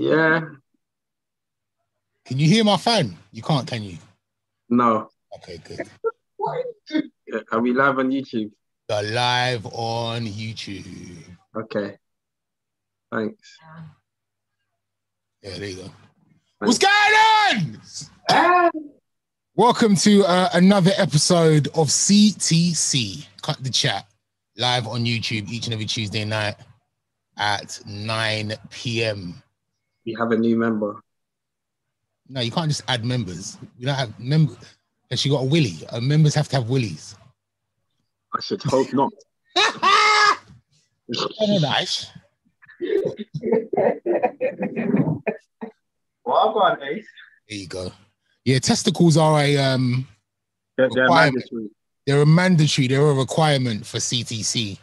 Yeah. Can you hear my phone? You can't, can you? No. Okay, good. Yeah, Are we live on YouTube? You're live on YouTube. Okay. Thanks. Yeah, there you go. What's going on? Welcome to uh, another episode of CTC. Cut the chat live on YouTube each and every Tuesday night at 9 p.m. We have a new member. No, you can't just add members. We don't have members. Unless you got a willy. Uh, members have to have willies. I should hope not. Nice. Well, go on, Ace. There you go. Yeah, testicles are a um They're, they're mandatory. they're a mandatory, they're a requirement for CTC.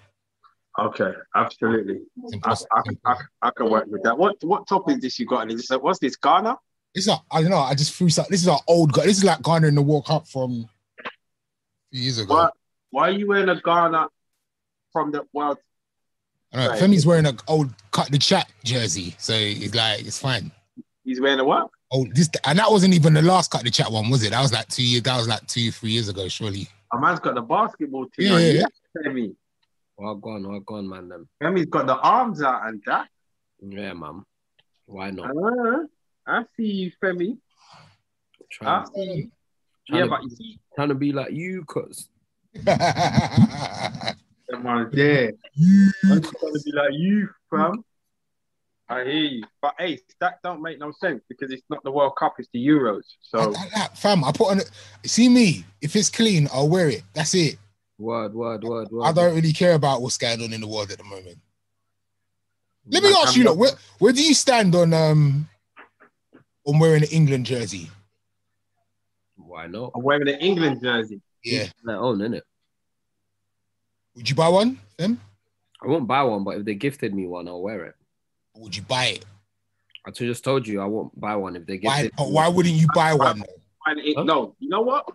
Okay, absolutely. It's I. I, I, I can work with that. What what topic is this you got? And it's like, what's this? Ghana? This is our, I don't know. I just threw some. This is our old guy. This is like Ghana in the World Cup from years ago. What? Why are you wearing a Ghana from the world? I know, Right. Femi's wearing an old cut the chat jersey, so it's like it's fine. He's wearing a what? Oh, this and that wasn't even the last cut the chat one, was it? That was like two years. That was like two, three years ago, surely. A man's got the basketball team. Yeah, yeah, yeah. Femi. on, walk on, man. Them. Femi's got the arms out and that. Yeah, man. Why not? Uh, I see you, Femi. I Trying, see you. trying Yeah, to, but you see, trying to be like you, cause them ones there. You- I'm just trying to be like you, fam. I hear you. But Ace, that don't make no sense because it's not the World Cup, it's the Euros. I- So I- I- fam, I put on it. See me. If it's clean, I'll wear it. That's it. Word, word, word, word. I don't really care about what's going on in the world at the moment. Let me ask you, look, where, where do you stand on um on wearing an England jersey? Why not? I'm wearing an England jersey. Yeah. Their own, innit? Would you buy one? Them? I won't buy one, but if they gifted me one, I'll wear it. Would you buy it? I just told you I won't buy one if they Why? gifted. But why wouldn't you buy one? though? And it, Huh? no, you know what?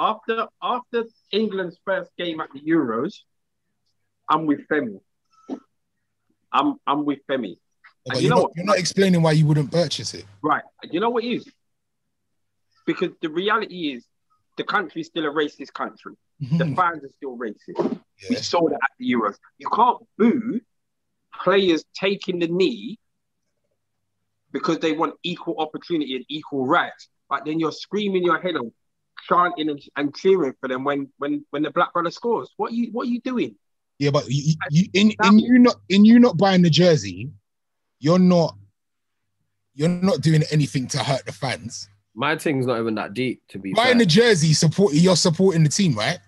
After after England's first game at the Euros, I'm with Femi. I'm I'm with Femi. But you you're, know not, what? you're not explaining why you wouldn't purchase it. Right. You know what is? Because the reality is the country's still a racist country. The fans are still racist. We Hmm. Saw that at the Euros. You can't boo players taking the knee because they want equal opportunity and equal rights. But then you're screaming your head off, chanting and, and cheering for them when when when the black brother scores. What you what are you doing? Yeah, but you, you in in you not in you not buying the jersey, you're not you're not doing anything to hurt the fans. My thing's not even that deep, to be Buying fair. the jersey, support you're supporting the team, right?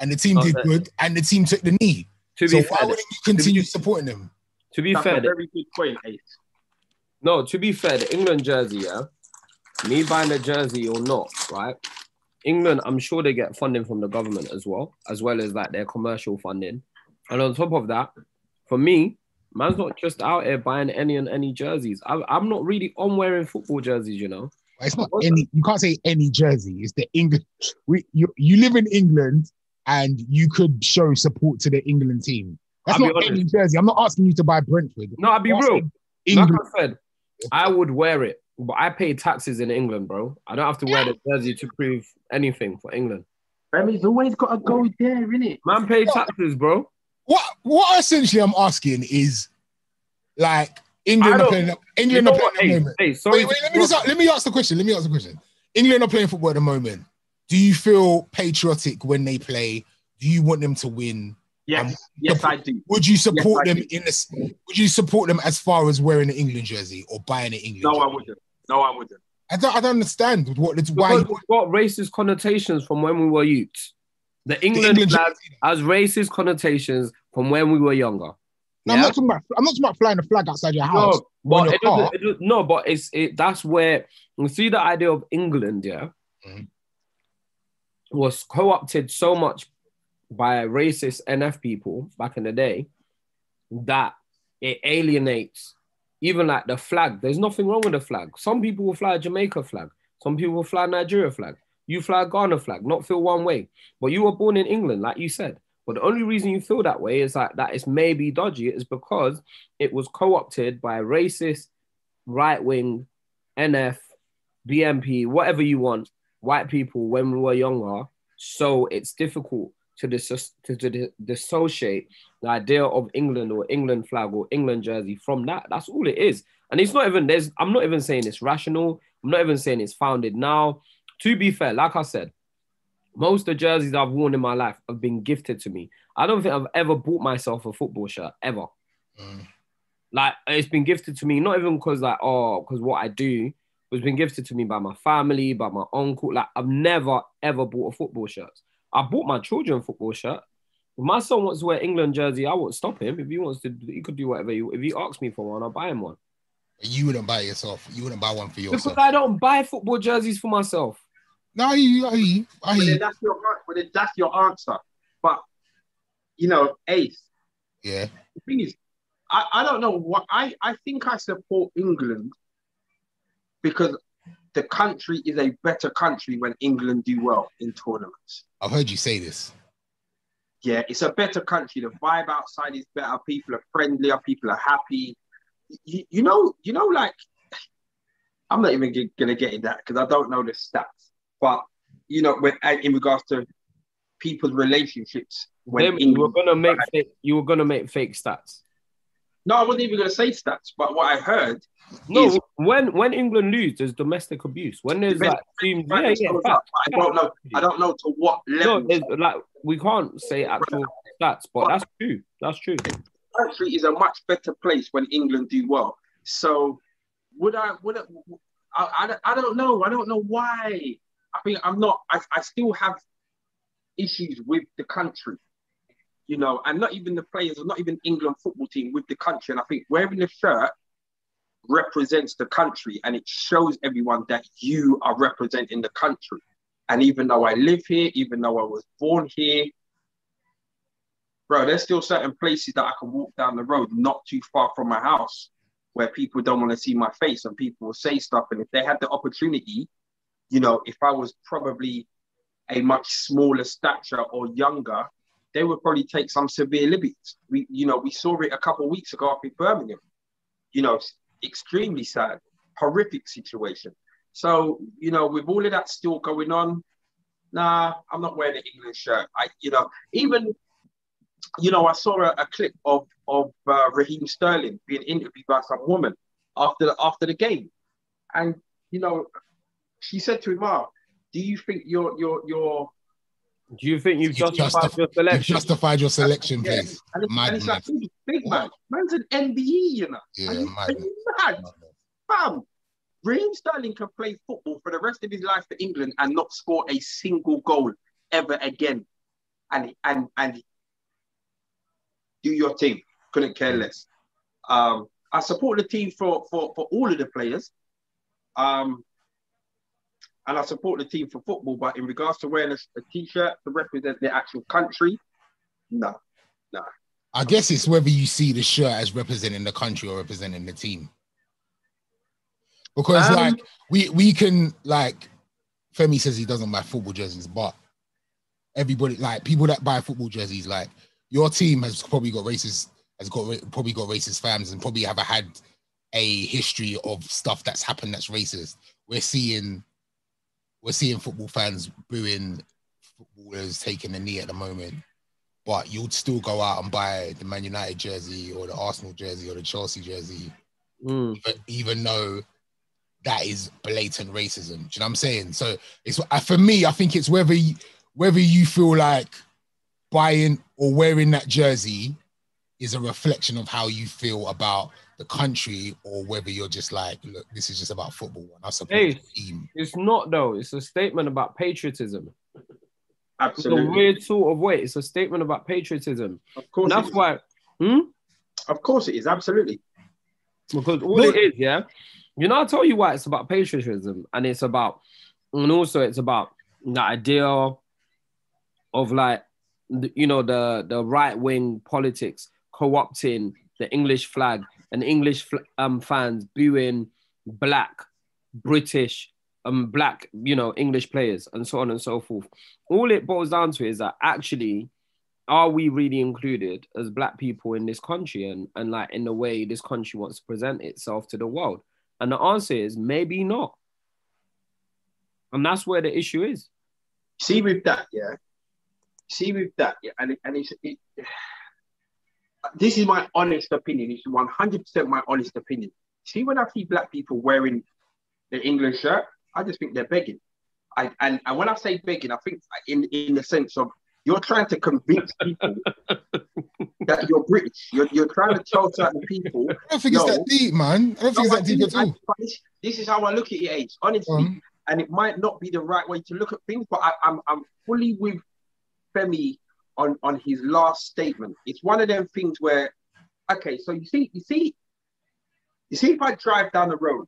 And the team Not did that- good, and the team took the knee. to So be why fair, wouldn't you continue supporting them? to be That's fair, a very good point, Ace. No, to be fair, the England jersey, yeah, me buying the jersey or not, right? England, I'm sure they get funding from the government as well, as well as like their commercial funding. And on top of that, for me, man's not just out here buying any and any jerseys. I, I'm not really on wearing football jerseys, you know. It's not any. You can't say any jersey. It's the England. We you you live in England, and you could show support to the England team. That's I'll not any jersey. I'm not asking you to buy Brentford. No, I'll be real. England. Like I said, I would wear it, but I pay taxes in England, bro. I don't have to wear the jersey to prove anything for England. He's always got to go there, innit? Man, pay taxes, bro. What what essentially I'm asking is like England I are don't- playing. England are playing at the moment. hey, sorry. Wait, wait, let me just, let me ask the question. Let me ask the question. England are playing football at the moment. Do you feel patriotic when they play? Do you want them to win? Yes, Um, yes, I do. Would you support Yes, them in this? Would you support them as far as wearing an England jersey or buying an England? No, I wouldn't. No, I wouldn't. I don't. I don't understand what it's why. Because we've got racist connotations from when we were youths. The the England, England flag has racist connotations from when we were younger. No, I'm not talking about. I'm not talking about flying a flag outside your house. No, but your it doesn't, it does- no, but it's it, that's where you see the idea of England, yeah, Mhm. was co-opted so much by racist NF people back in the day that it alienates even like the flag. There's nothing wrong with the flag. Some people will fly a Jamaica flag. Some people will fly a Nigeria flag. You fly a Ghana flag, not feel one way. But you were born in England, like you said. But the only reason you feel that way is like that it's maybe dodgy is because it was co-opted by racist right wing, NF, BNP, whatever you want, white people when we were younger. So it's difficult to, dis- to, to dissociate the idea of England or England flag or England jersey from that. That's all it is. And it's not even there's I'm not even saying it's rational. I'm not even saying it's founded now. To be fair, like I said, most of the jerseys I've worn in my life have been gifted to me. I don't think I've ever bought myself a football shirt ever. Mm. Like it's been gifted to me, not even because like oh, because what I do was been gifted to me by my family, by my uncle. Like I've never ever bought a football shirt. I bought my children football shirt. If my son wants to wear England jersey, I won't stop him. If he wants to, he could do whatever. He, if he asks me for one, I'll buy him one. You wouldn't buy yourself. You wouldn't buy one for yourself. Because I don't buy football jerseys for myself. No, I hear I hear I hear That's your but that's your answer. But you know, Ace. Yeah. The thing is, I, I don't know what I, I think I support England because the country is a better country when England do well in tournaments. I've heard you say this. Yeah, it's a better country. The vibe outside is better. People are friendlier. People are happy. You, you know, you know, like I'm not even g- gonna get in that because I don't know the stats. But you know, when in regards to people's relationships, when Them, you were gonna make fake, you were gonna make fake stats. No, I wasn't even gonna say stats. But what I heard no, is, when when England lose, there's domestic abuse. When there's like yeah, yeah, fact, I don't know. I don't know to what level. No, like we can't say actual stats, but that's true. That's true. Country is a much better place when England do well. So would I? Would I? I, I, I don't know. I don't know why. I mean, I'm not. I, I still have issues with the country, you know, and not even the players, or not even England football team with the country. And I think wearing the shirt represents the country and it shows everyone that you are representing the country. And even though I live here, even though I was born here, bro, there's still certain places that I can walk down the road not too far from my house where people don't want to see my face and people will say stuff. And if they had the opportunity, you know, if I was probably a much smaller stature or younger, they would probably take some severe liberties. We, you know, we saw it a couple of weeks ago up in Birmingham. You know, extremely sad, horrific situation. So, you know, with all of that still going on, nah, I'm not wearing an England shirt. I, you know, even, you know, I saw a, a clip of of uh, Raheem Sterling being interviewed by some woman after the, after the game, and you know, she said to him, "Ah, do you think you're you're you're do you think you've justified justif- your selection? You've justified your selection, yeah. please. And, it's, and it's like, big, big man. Man's an MBE, you know. Yeah, are you, mad. are you mad? Fam, Raheem Sterling can play football for the rest of his life for England and not score a single goal ever again. And and and do your team. Couldn't care less. Um, I support the team for for for all of the players. Um, and I support the team for football, but in regards to wearing a a t-shirt to represent the actual country, no, no. I guess it's whether you see the shirt as representing the country or representing the team. Because Um, like we we can like Femi says he doesn't buy football jerseys, but everybody like people that buy football jerseys, like your team has probably got racist has got probably got racist fans and probably have had a history of stuff that's happened that's racist. We're seeing we're seeing football fans booing footballers taking a knee at the moment, but you'd still go out and buy the Man United jersey or the Arsenal jersey or the Chelsea jersey, Mm. even, even though that is blatant racism. Do you know what I'm saying? So it's uh, for me. I think it's whether you, whether you feel like buying or wearing that jersey is a reflection of how you feel about the country, or whether you're just like, look, this is just about football and I support Hey. the team. It's not though. It's a statement about patriotism. It's a weird sort of way. It's a statement about patriotism. Of course, And that's it is. why, hmm? Of course it is. Absolutely. Because all Look- it is, yeah. You know, I tell you why it's about patriotism, and it's about, and also it's about the idea of like, you know, the the right wing politics co-opting the English flag and English um fans booing black, British, um black, you know, English players, and so on and so forth. All it boils down to is that actually are we really included as black people in this country and, and like in the way this country wants to present itself to the world And the answer is maybe not. And that's where the issue is. See with that, yeah. See with that, yeah, and it, and it's it, this is my honest opinion. It's one hundred percent my honest opinion. See, when I see black people wearing the England shirt, I just think they're begging. I and, and when I say begging, I think in in the sense of you're trying to convince people that you're British. You're, you're trying to tell certain people. I don't think it's that deep, man. I don't think it's that deep at all. This, this, is how I look at it, age, honestly. Um, and it might not be the right way to look at things, but I, I'm I'm fully with Femi on on his last statement. It's one of them things where, okay, so you see, you see, you see, if I drive down the road,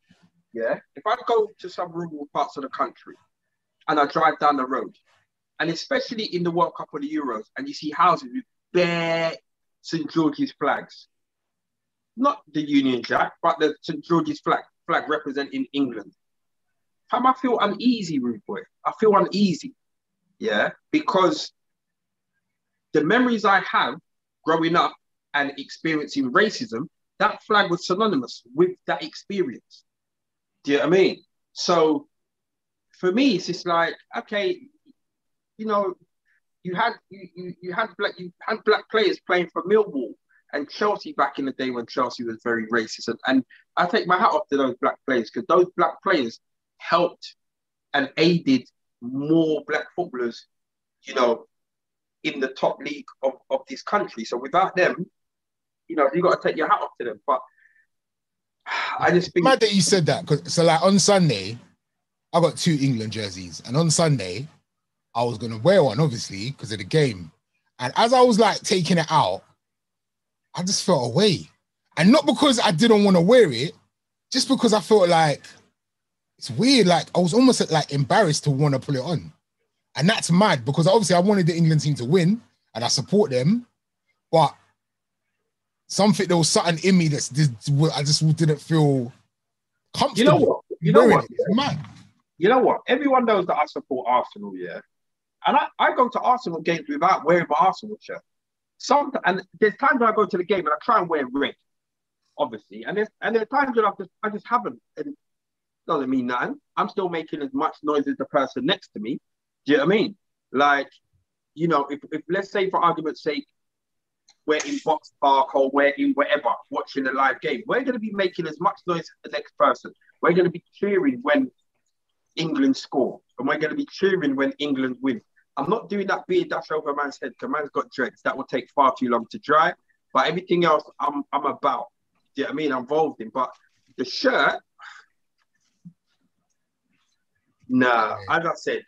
yeah, if I go to some rural parts of the country, and I drive down the road, and especially in the World Cup or the Euros, and you see houses with bare St George's flags, not the Union Jack, but the St George's flag, flag representing England. Time I feel uneasy, rude boy. I feel uneasy, yeah, because the memories I have growing up and experiencing racism, that flag was synonymous with that experience. Do you know what I mean? So for me, it's just like, okay, you know, you had you, you, you had black you had black players playing for Millwall and Chelsea back in the day when Chelsea was very racist. And, and I take my hat off to those black players because those black players helped and aided more black footballers, you know, in the top league of, of this country. So without them, you know, you got to take your hat off to them. But I just think mad that you said that because so like on Sunday, I got two England jerseys, and on Sunday, I was gonna wear one, obviously, because of the game. And as I was like taking it out, I just felt away. And not because I didn't want to wear it, just because I felt like it's weird. Like I was almost like embarrassed to want to put it on. And that's mad because obviously I wanted the England team to win and I support them. But something there was something in me that's I just didn't feel comfortable. You know what? You know what? Mad. You know what? Everyone knows that I support Arsenal, yeah. And I, I go to Arsenal games without wearing my Arsenal shirt. Some and there's times when I go to the game and I try and wear red, obviously. And there's and there's times when I just I just haven't. And doesn't mean nothing. I'm still making as much noise as the person next to me. Do you know what I mean? Like, you know, if, if let's say for argument's sake, we're in Box Park or we're in wherever watching a live game, we're going to be making as much noise as the next person. We're going to be cheering when England score, and we're going to be cheering when England win. I'm not doing that beard dash over man's head because man's got dreads. That will take far too long to dry. But everything else, I'm I'm about. Do you know what I mean? I'm involved in. But the shirt, nah. As I said,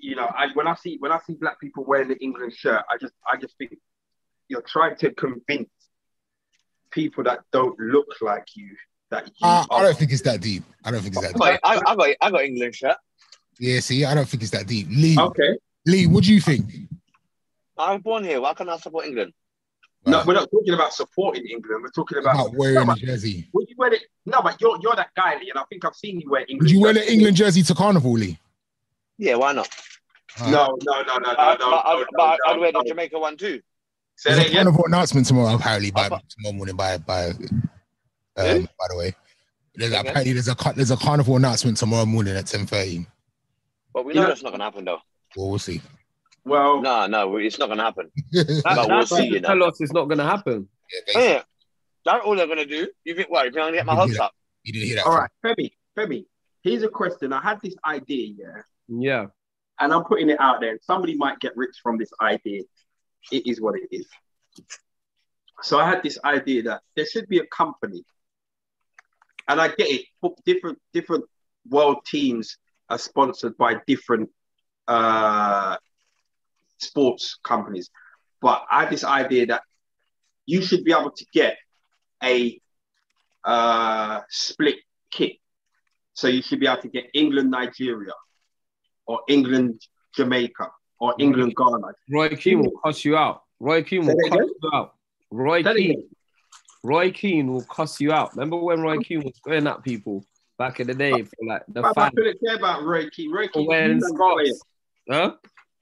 you know, I when I see when I see black people wearing the England shirt, I just I just think you're trying to convince people that don't look like you that you uh, I don't think it's that deep. I don't think it's that deep. I, I, I got I got England shirt. Yeah, see, I don't think it's that deep. Lee, okay. Lee, what do you think? I was born here. Why can't I support England? No, we're not talking about supporting England. We're talking about, about wearing no, a jersey. Would you wear it? No, but you're you're that guy, Lee, and I think I've seen you wear England. Would you wear the England jersey to Carnival, Lee? Yeah, why not? Uh, no, no, no, no, uh, no, but, no, but I'd no, wear the Jamaica one too. Say There's a Carnival announcement tomorrow, apparently by tomorrow morning. By by, um, by the way, there's okay. apparently there's a there's a Carnival announcement tomorrow morning at ten thirty. But we know, know that's not gonna happen though. Well, we'll see. Well, no, no, it's not going to happen. that, but we'll see. You know. Tell us it's not going to happen. Yeah, yeah, that's all they're going to do. You think, what? If you're going to get my hopes up? You didn't hear that. All right, Femi, Femi. Here's a question. I had this idea, yeah. Yeah. And I'm putting it out there. Somebody might get rich from this idea. It is what it is. So I had this idea that there should be a company, and I get it. Different different world teams are sponsored by different uh, sports companies. But I had this idea that you should be able to get a uh, split kit. So you should be able to get England, Nigeria, or England, Jamaica, or England, Ghana. Roy Keane will cuss you out. Roy Keane will cuss you out. Roy Keane. Roy Keane will cuss you out. Remember when Roy Keane was going at people back in the day for like the fans? I couldn't care about Roy Keane. Roy Keane wearing scarves. Huh?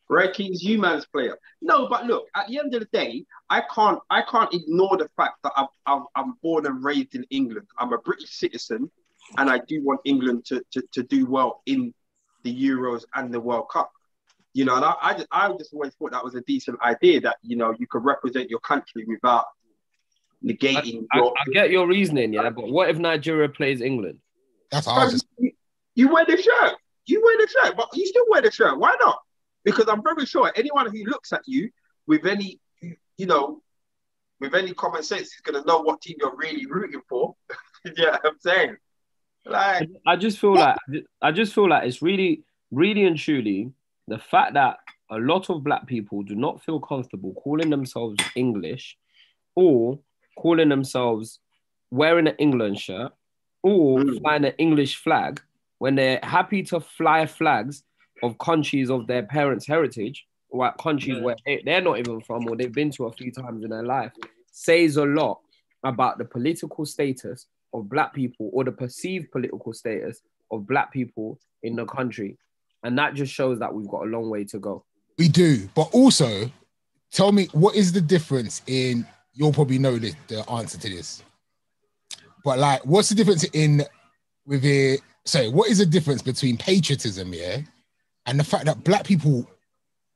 Roy Keane's you man's player. No, but look, at the end of the day, I can't I can't ignore the fact that I'm, I'm, I'm born and raised in England. I'm a British citizen. and I do want England to, to, to do well in the Euros and the World Cup. You know, and I, I just I just always thought that was a decent idea that you know you could represent your country without negating. I, your, I get your reasoning, yeah, but what if Nigeria plays England? That's ours. you, you wear the shirt. You wear the shirt, but you still wear the shirt. Why not? Because I'm very sure anyone who looks at you with any, you know, with any common sense is going to know what team you're really rooting for. yeah, what I'm saying. Like, I just feel like I just feel like it's really, really and truly the fact that a lot of black people do not feel comfortable calling themselves English or calling themselves wearing an England shirt or Mm. flying an English flag when they're happy to fly flags of countries of their parents' heritage or countries Yeah. where they- they're not even from or they've been to a few times in their life says a lot about the political status of black people or the perceived political status of black people in the country. And that just shows that we've got a long way to go. We do, but also tell me what is the difference in you'll probably know the, the answer to this. But like, what's the difference in with it? So, what is the difference between patriotism, yeah, and the fact that black people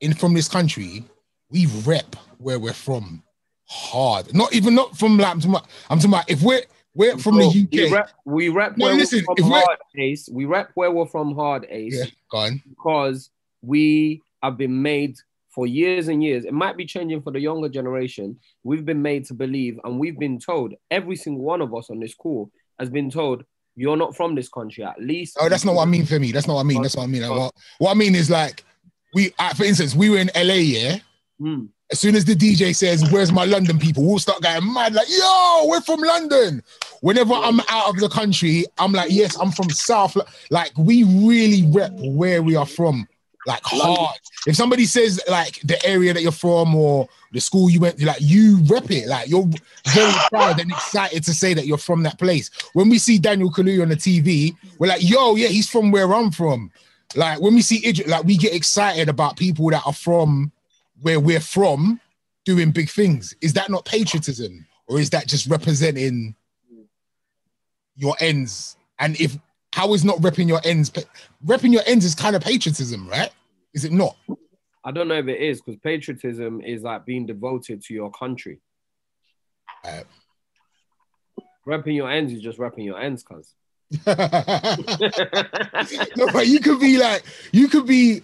in from this country, we rep where we're from hard. Not even not from like I'm talking about, I'm talking about if we're we're from Bro, the We UK. rep, we rep No, where listen, we're from we're- hard, Ace. We rep where we're from hard, Ace, yeah, go on. because we have been made for years and years. It might be changing for the younger generation. We've been made to believe, and we've been told, every single one of us on this call has been told, you're not from this country, at least. Oh, that's not what I mean for me. That's not what I mean. That's what I mean. Like, what, what I mean is like we, uh, for instance, we were in LA, yeah. Hmm. As soon as the DJ says, "Where's my London people?" We'll start going mad, like, "Yo, we're from London." Whenever I'm out of the country, I'm like, "Yes, I'm from South." Like, we really rep where we are from, like hard. If somebody says like the area that you're from or the school you went to, like you rep it, like you're very proud and excited to say that you're from that place. When we see Daniel Kaluuya on the TV, we're like, "Yo, yeah, he's from where I'm from." Like when we see Idris, like we get excited about people that are from where we're from doing big things. Is that not patriotism? Or is that just representing your ends? And if how is not repping your ends? Repping your ends is kind of patriotism, right? Is it not? I don't know if it is because patriotism is like being devoted to your country. Uh, Repping your ends is just repping your ends, cuz. no, but you could be like, you could be,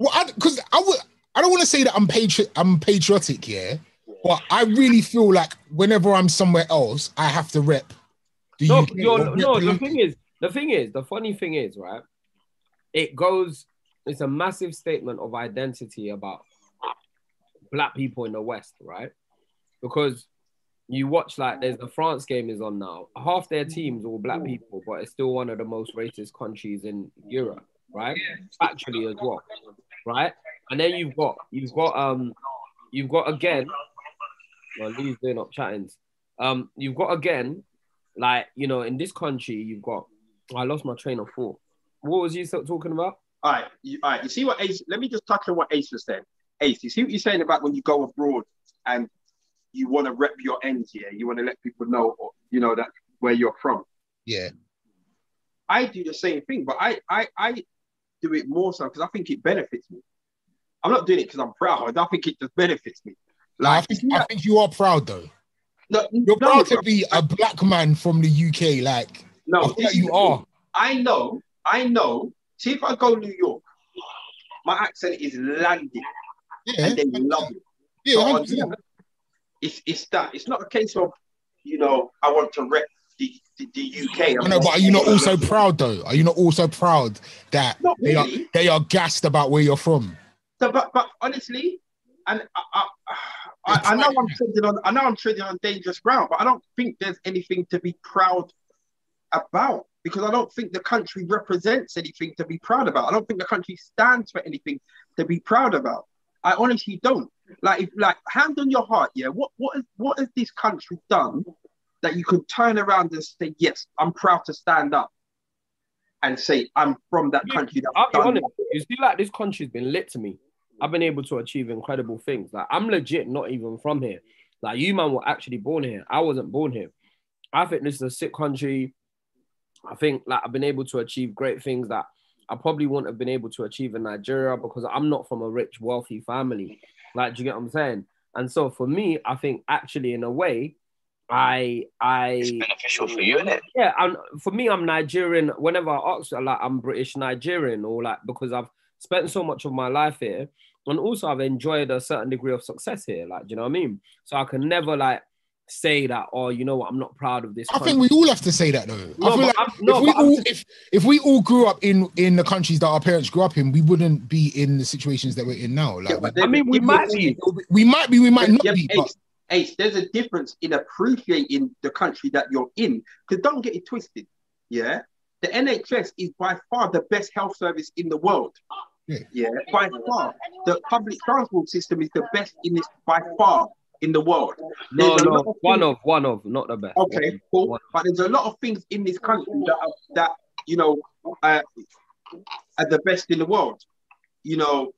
well, because I, would, I don't want to say that I'm patri- I'm patriotic, yeah, but I really feel like whenever I'm somewhere else, I have to rep. The No, UK you're, rep no. The London. thing is, the thing is, the funny thing is, right? It goes. It's a massive statement of identity about black people in the West, right? Because you watch like there's the France game is on now. Half their teams all black people, but it's still one of the most racist countries in Europe, right? Actually, as well, right? And then you've got you've got um you've got again. Well, Lee's doing up chattings. Um, you've got again like you know in this country you've got i lost my train of thought what was you talking about all right, you, all right. You see what Ace? Let me just touch on what Ace was saying. Ace, you see what you're saying about when you go abroad and you want to rep your ends here. You want to let people know, or, you know, that where you're from. Yeah. I do the same thing, but I I, I do it more so because I think it benefits me. I'm not doing it because I'm proud. I think it just benefits me. Like, I, think, I think you are proud though. no, You're no, proud to be a black man from the UK. Like, no, like you are. I know, I know. See, if I go New York, my accent is landing, Yeah. and they love it. Yeah. So on 100%. it's it's that. It's not a case of, you know, I want to rep the, the, the UK. I know, but are you not also proud though? Are you not also proud that Not they are they are gassed about where you're from? So, but but honestly, and I, I, I, know I'm treading on I know I'm treading on dangerous ground, but I don't think there's anything to be proud about because I don't think the country represents anything to be proud about. I don't think the country stands for anything to be proud about. I honestly don't. Like if like hand on your heart, yeah. What what is what has this country done that you could turn around and say, yes, I'm proud to stand up and say I'm from that country i'll be honest you see like this country's been lit to me i've been able to achieve incredible things like i'm legit not even from here like you man were actually born here i wasn't born here i think this is a sick country I think like I've been able to achieve great things that I probably wouldn't have been able to achieve in Nigeria because I'm not from a rich, wealthy family. Like, do you get what I'm saying? And so for me, I think actually in a way, I I It's beneficial for you, isn't it? yeah, and for me, I'm Nigerian. Whenever I ask, like I'm British Nigerian, or like because I've spent so much of my life here, and also I've enjoyed a certain degree of success here. Like, do you know what I mean? So I can never like say that, or you know what, I'm not proud of this. I think we all have to say that though. No, I feel like I'm- no, if we but I'm all just- if if we all grew up in in the countries that our parents grew up in, we wouldn't be in the situations that we're in now. Like Yeah, I mean, we there- might be. we might be, we might not Yeah, be, but Ace, Ace, there's a difference in appreciating the country that you're in. Because don't get it twisted. Yeah. The NHS is by far the best health service in the world. Yeah. by far. The public transport system is the best in this by far in the world. No, There's no, of one things- of, one of, not the best. Okay, One. cool. One. But there's a lot of things in this country that are, that you know uh, are the best in the world. You know,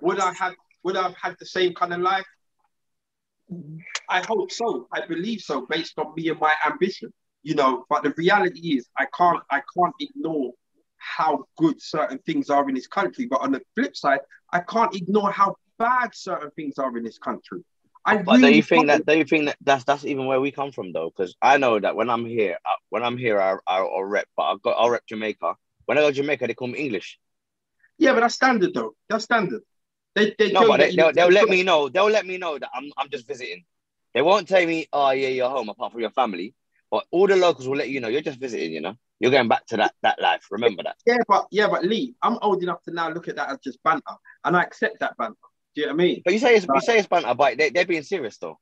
would I have would I have had the same kind of life? I hope so. I believe so, based on me and my ambition. You know, but the reality is, I can't I can't ignore how good certain things are in this country. But on the flip side, I can't ignore how bad certain things are in this country. I But do really you think that? Do you think that that's that's even where we come from though? Because I know that when I'm here, uh, when I'm here, I I I'll rep, but I've got I'll rep Jamaica. When I go to Jamaica, they call me English. Yeah, but that's standard though. That's standard. They, they No, but they, they'll, they'll let me know. They'll let me know that I'm I'm just visiting. They won't tell me, oh yeah, you're home apart from your family. But all the locals will let you know you're just visiting. You know, you're going back to that that life. Remember that. Yeah, but yeah, but Lee, I'm old enough to now look at that as just banter, and I accept that banter. Do you know what I mean? But you say it's you say it's banter, but they they're being serious though.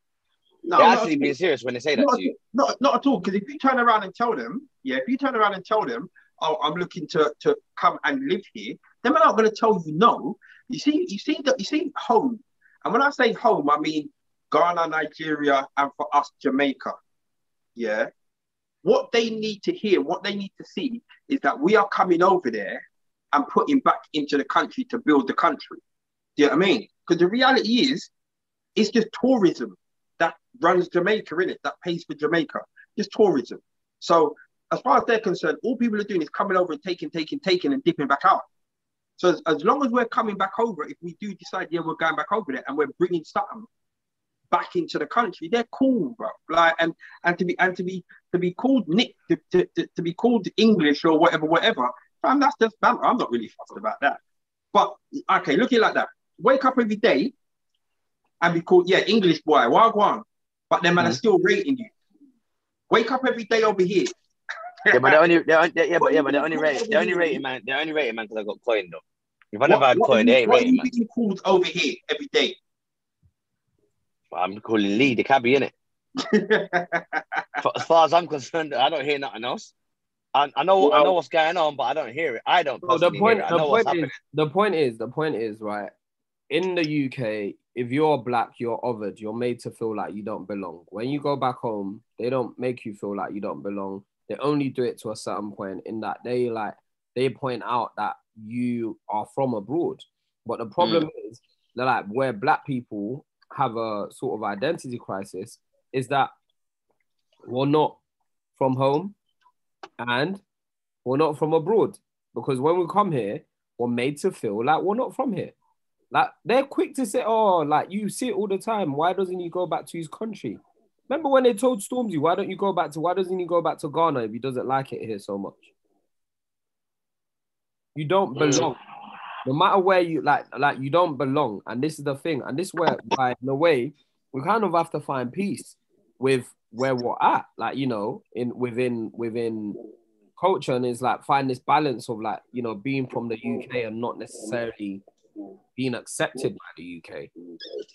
No, they're actually being serious when they say that not, to you. not, not at all. Because if you turn around and tell them, yeah, if you turn around and tell them, oh, I'm looking to to come and live here, then they're not going to tell you no. You see, you see that you see home, and when I say home, I mean Ghana, Nigeria, and for us Jamaica. Yeah, what they need to hear, what they need to see, is that we are coming over there and putting back into the country to build the country. Do you know what I mean? Because the reality is, it's just tourism that runs Jamaica in it, that pays for Jamaica. Just tourism. So as far as they're concerned, all people are doing is coming over and taking, taking, taking, and dipping back out. So as, as long as we're coming back over, if we do decide, yeah, we're going back over there and we're bringing something back into the country, they're cool, bro. Like and and to be and to be to be called Nick to, to, to, to be called English or whatever, whatever. Fam, that's just banter. I'm not really fussed about that. But okay, look at it like that. Wake up every day and be called, yeah, English boy, wagwan. But then man are mm-hmm. still rating you. Wake up every day over here. Yeah, but they're only they're, on- yeah, but yeah, but they're only rating they're only rating man. They're only rating man because I got coin though. If I never had coin, they ain't rating you man. being called over here every day? I'm calling Lee the cabbie in it. As far as I'm concerned, I don't hear nothing else. I, I know I know what's going on, but I don't hear it. I don't. So the point, hear it. I the point is, the point is, the point is, right? In the UK, if you're black, you're othered. You're made to feel like you don't belong. When you go back home, they don't make you feel like you don't belong. They only do it to a certain point. In that they like they point out that you are from abroad. But the problem mm. is that like where black people have a sort of identity crisis is that we're not from home and we're not from abroad because when we come here, we're made to feel like we're not from here. Like they're quick to say, "Oh, like you see it all the time. Why doesn't he go back to his country?" Remember when they told Stormzy, "Why don't you go back to? Why doesn't he go back to Ghana if he doesn't like it here so much?" You don't mm. belong. No matter where you like, like you don't belong, and this is the thing, and this is where, by a way, we kind of have to find peace with where we're at. Like you know, in within within culture and is like find this balance of like you know being from the UK and not necessarily being accepted by the UK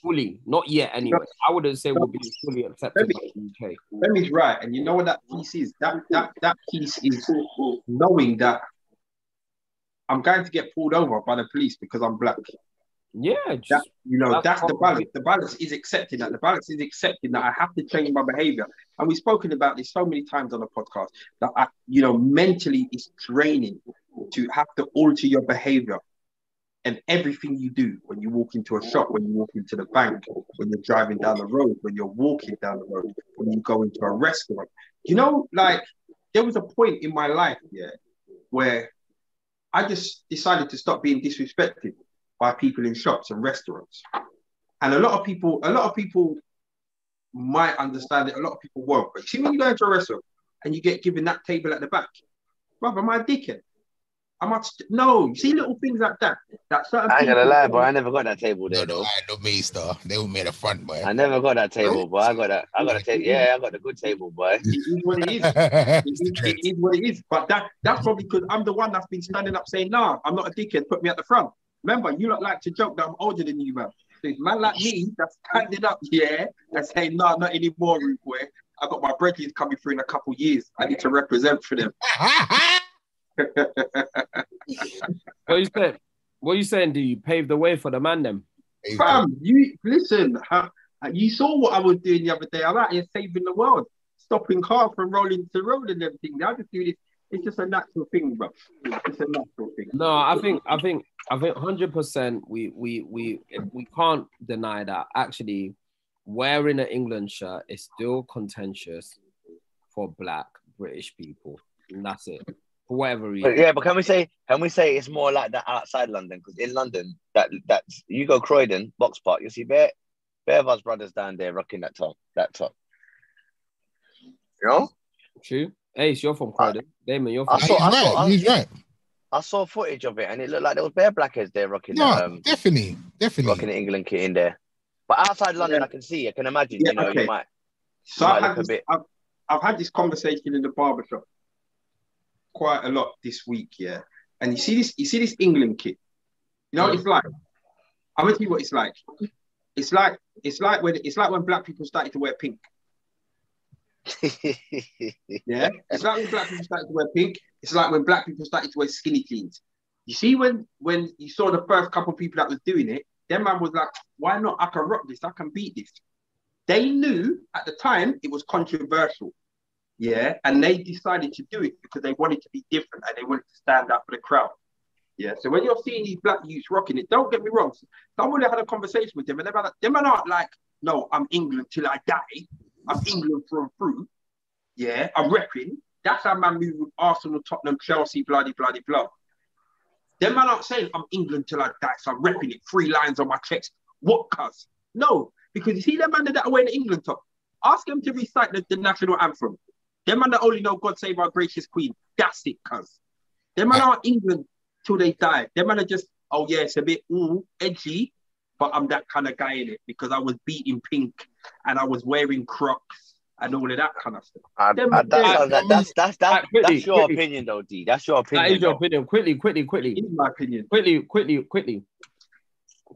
fully not yet anyway I wouldn't say we're being fully accepted by the UK Femi's right, and you know what that piece is? That that that piece is knowing that I'm going to get pulled over by the police because I'm black. yeah That you know, That's that's, the balance. The balance is accepting that. The balance is accepting that I have to change my behavior. And we've spoken about this so many times on the podcast that I, you know, mentally it's draining to have to alter your behavior and everything you do when you walk into a shop, when you walk into the bank, when you're driving down the road, when you're walking down the road, when you go into a restaurant. You know, like there was a point in my life, yeah, where I just decided to stop being disrespected by people in shops and restaurants. And a lot of people, a lot of people might understand it, a lot of people won't. But see, when you go into a restaurant and you get given that table at the back, brother, am I a dickhead? I must no. You see little things like that. That certain. I ain't gonna lie, boy. I never got that table there, no, though. I no me, star. They were made a front, boy. I never got that table, but I got that. I got a table. Yeah, I got the good table, boy. It is what it is. It is, it is what it is. But that that's probably because I'm the one that's been standing up saying, nah, I'm not a dickhead, put me at the front. Remember, you lot like to joke that I'm older than you, man. So it's man like me that's standing up, yeah, and saying, nah, not anymore, rude boy. I got my brethren coming through in a couple years. I need to represent for them. What you saying? What you saying? Do you pave the way for the man them? Fam, you listen, huh, you saw what I was doing the other day. I'm out here saving the world, stopping cars from rolling the road and everything. I just do this. It's just a natural thing, bro. It's a natural thing. No, I think I think I think hundred percent we we we we can't deny that actually wearing an England shirt is still contentious for black British people. And that's it. For whatever reason. But yeah, but can we say can we say it's more like that outside London? Because in London, that that's you go Croydon, Box Park, you see bare bare of us brothers down there rocking that top, that top. You know, True. Ace, you're from Croydon. Damon, you're from I saw- He's right. I- He's right. I saw footage of it and it looked like there was bare blackheads there rocking No, that, um, definitely, rocking definitely. the England kit in there. But outside London, Yeah. I can see, I can imagine, Yeah, you know, okay. you might. So Might I've had, this, I've, I've had this conversation in the barbershop quite a lot this week, yeah. And you see this, you see this England kit. You know what mm. it's like? I'm gonna tell you what it's like. It's like it's like when it's like when black people started to wear pink. Yeah, it's like when black people started to wear pink. It's like when black people started to wear skinny jeans. You see, when when you saw the first couple of people that was doing it, them man was like, "Why not? I can rock this. I can beat this." They knew at the time it was controversial, yeah, and they decided to do it because they wanted to be different and they wanted to stand up for the crowd. Yeah, so when you're seeing these black youths rocking it, don't get me wrong. Someone had a conversation with them, and they're are not like, no, I'm England till I die. I'm England through and through. Yeah, I'm repping. That's how man move with Arsenal, Tottenham, Chelsea, bloody, bloody, blah. Them man aren't saying I'm England till I die, so I'm repping it. Three lines on my chest. What, cuz? No, because you see them man that wearing the England top. Ask them to recite the, the national anthem. Them man that only know God save our gracious queen. That's it, cuz. Them man aren't England till they die. Them man are just, oh yeah, it's a bit ooh, edgy, but I'm that kind of guy in it because I was beating pink and I was wearing Crocs and all of that kind of stuff. I, Them- I, that them- sounds that's that's that's, quickly, that's your quickly. opinion, though, D. That's your opinion. That is your though. opinion. Quickly, quickly, quickly, In my opinion. quickly, quickly, quickly.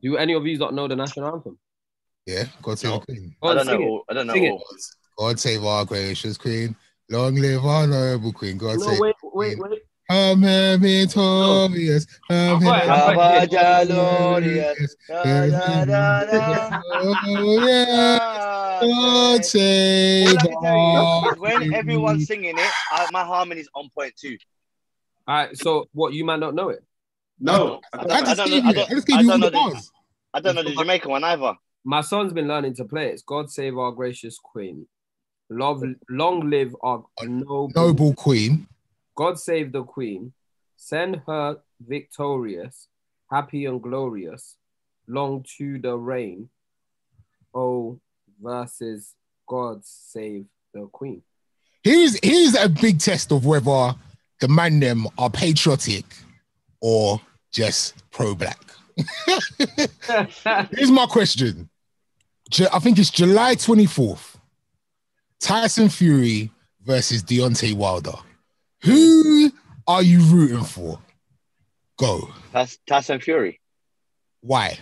Do any of you not know the national anthem? Yeah, God save No. the Queen. Go I don't know. it. I don't know. Sing it. all. God save our gracious Queen. Long live our noble Queen. God No, save. wait, wait, wait. Come here, victorious. Oh, yeah. God save All I can tell you our is when everyone's singing it, I, my harmony's on point too. All right, so what you might not know it. No. I I don't- just gave you, know- I just gave you all the the- bars. I don't know the Jamaican one either. My son's been learning to play it. It's God save our gracious queen. Love, long live our noble. Noble Queen. God save the queen. Send her victorious, happy and glorious, long to the reign. Oh, versus God save the queen. Here's here's a big test of whether the man them are patriotic or just pro-black. Here's my question. I think it's July 24th. Tyson Fury versus Deontay Wilder. Who are you rooting for? Go. That's Tyson Fury Why?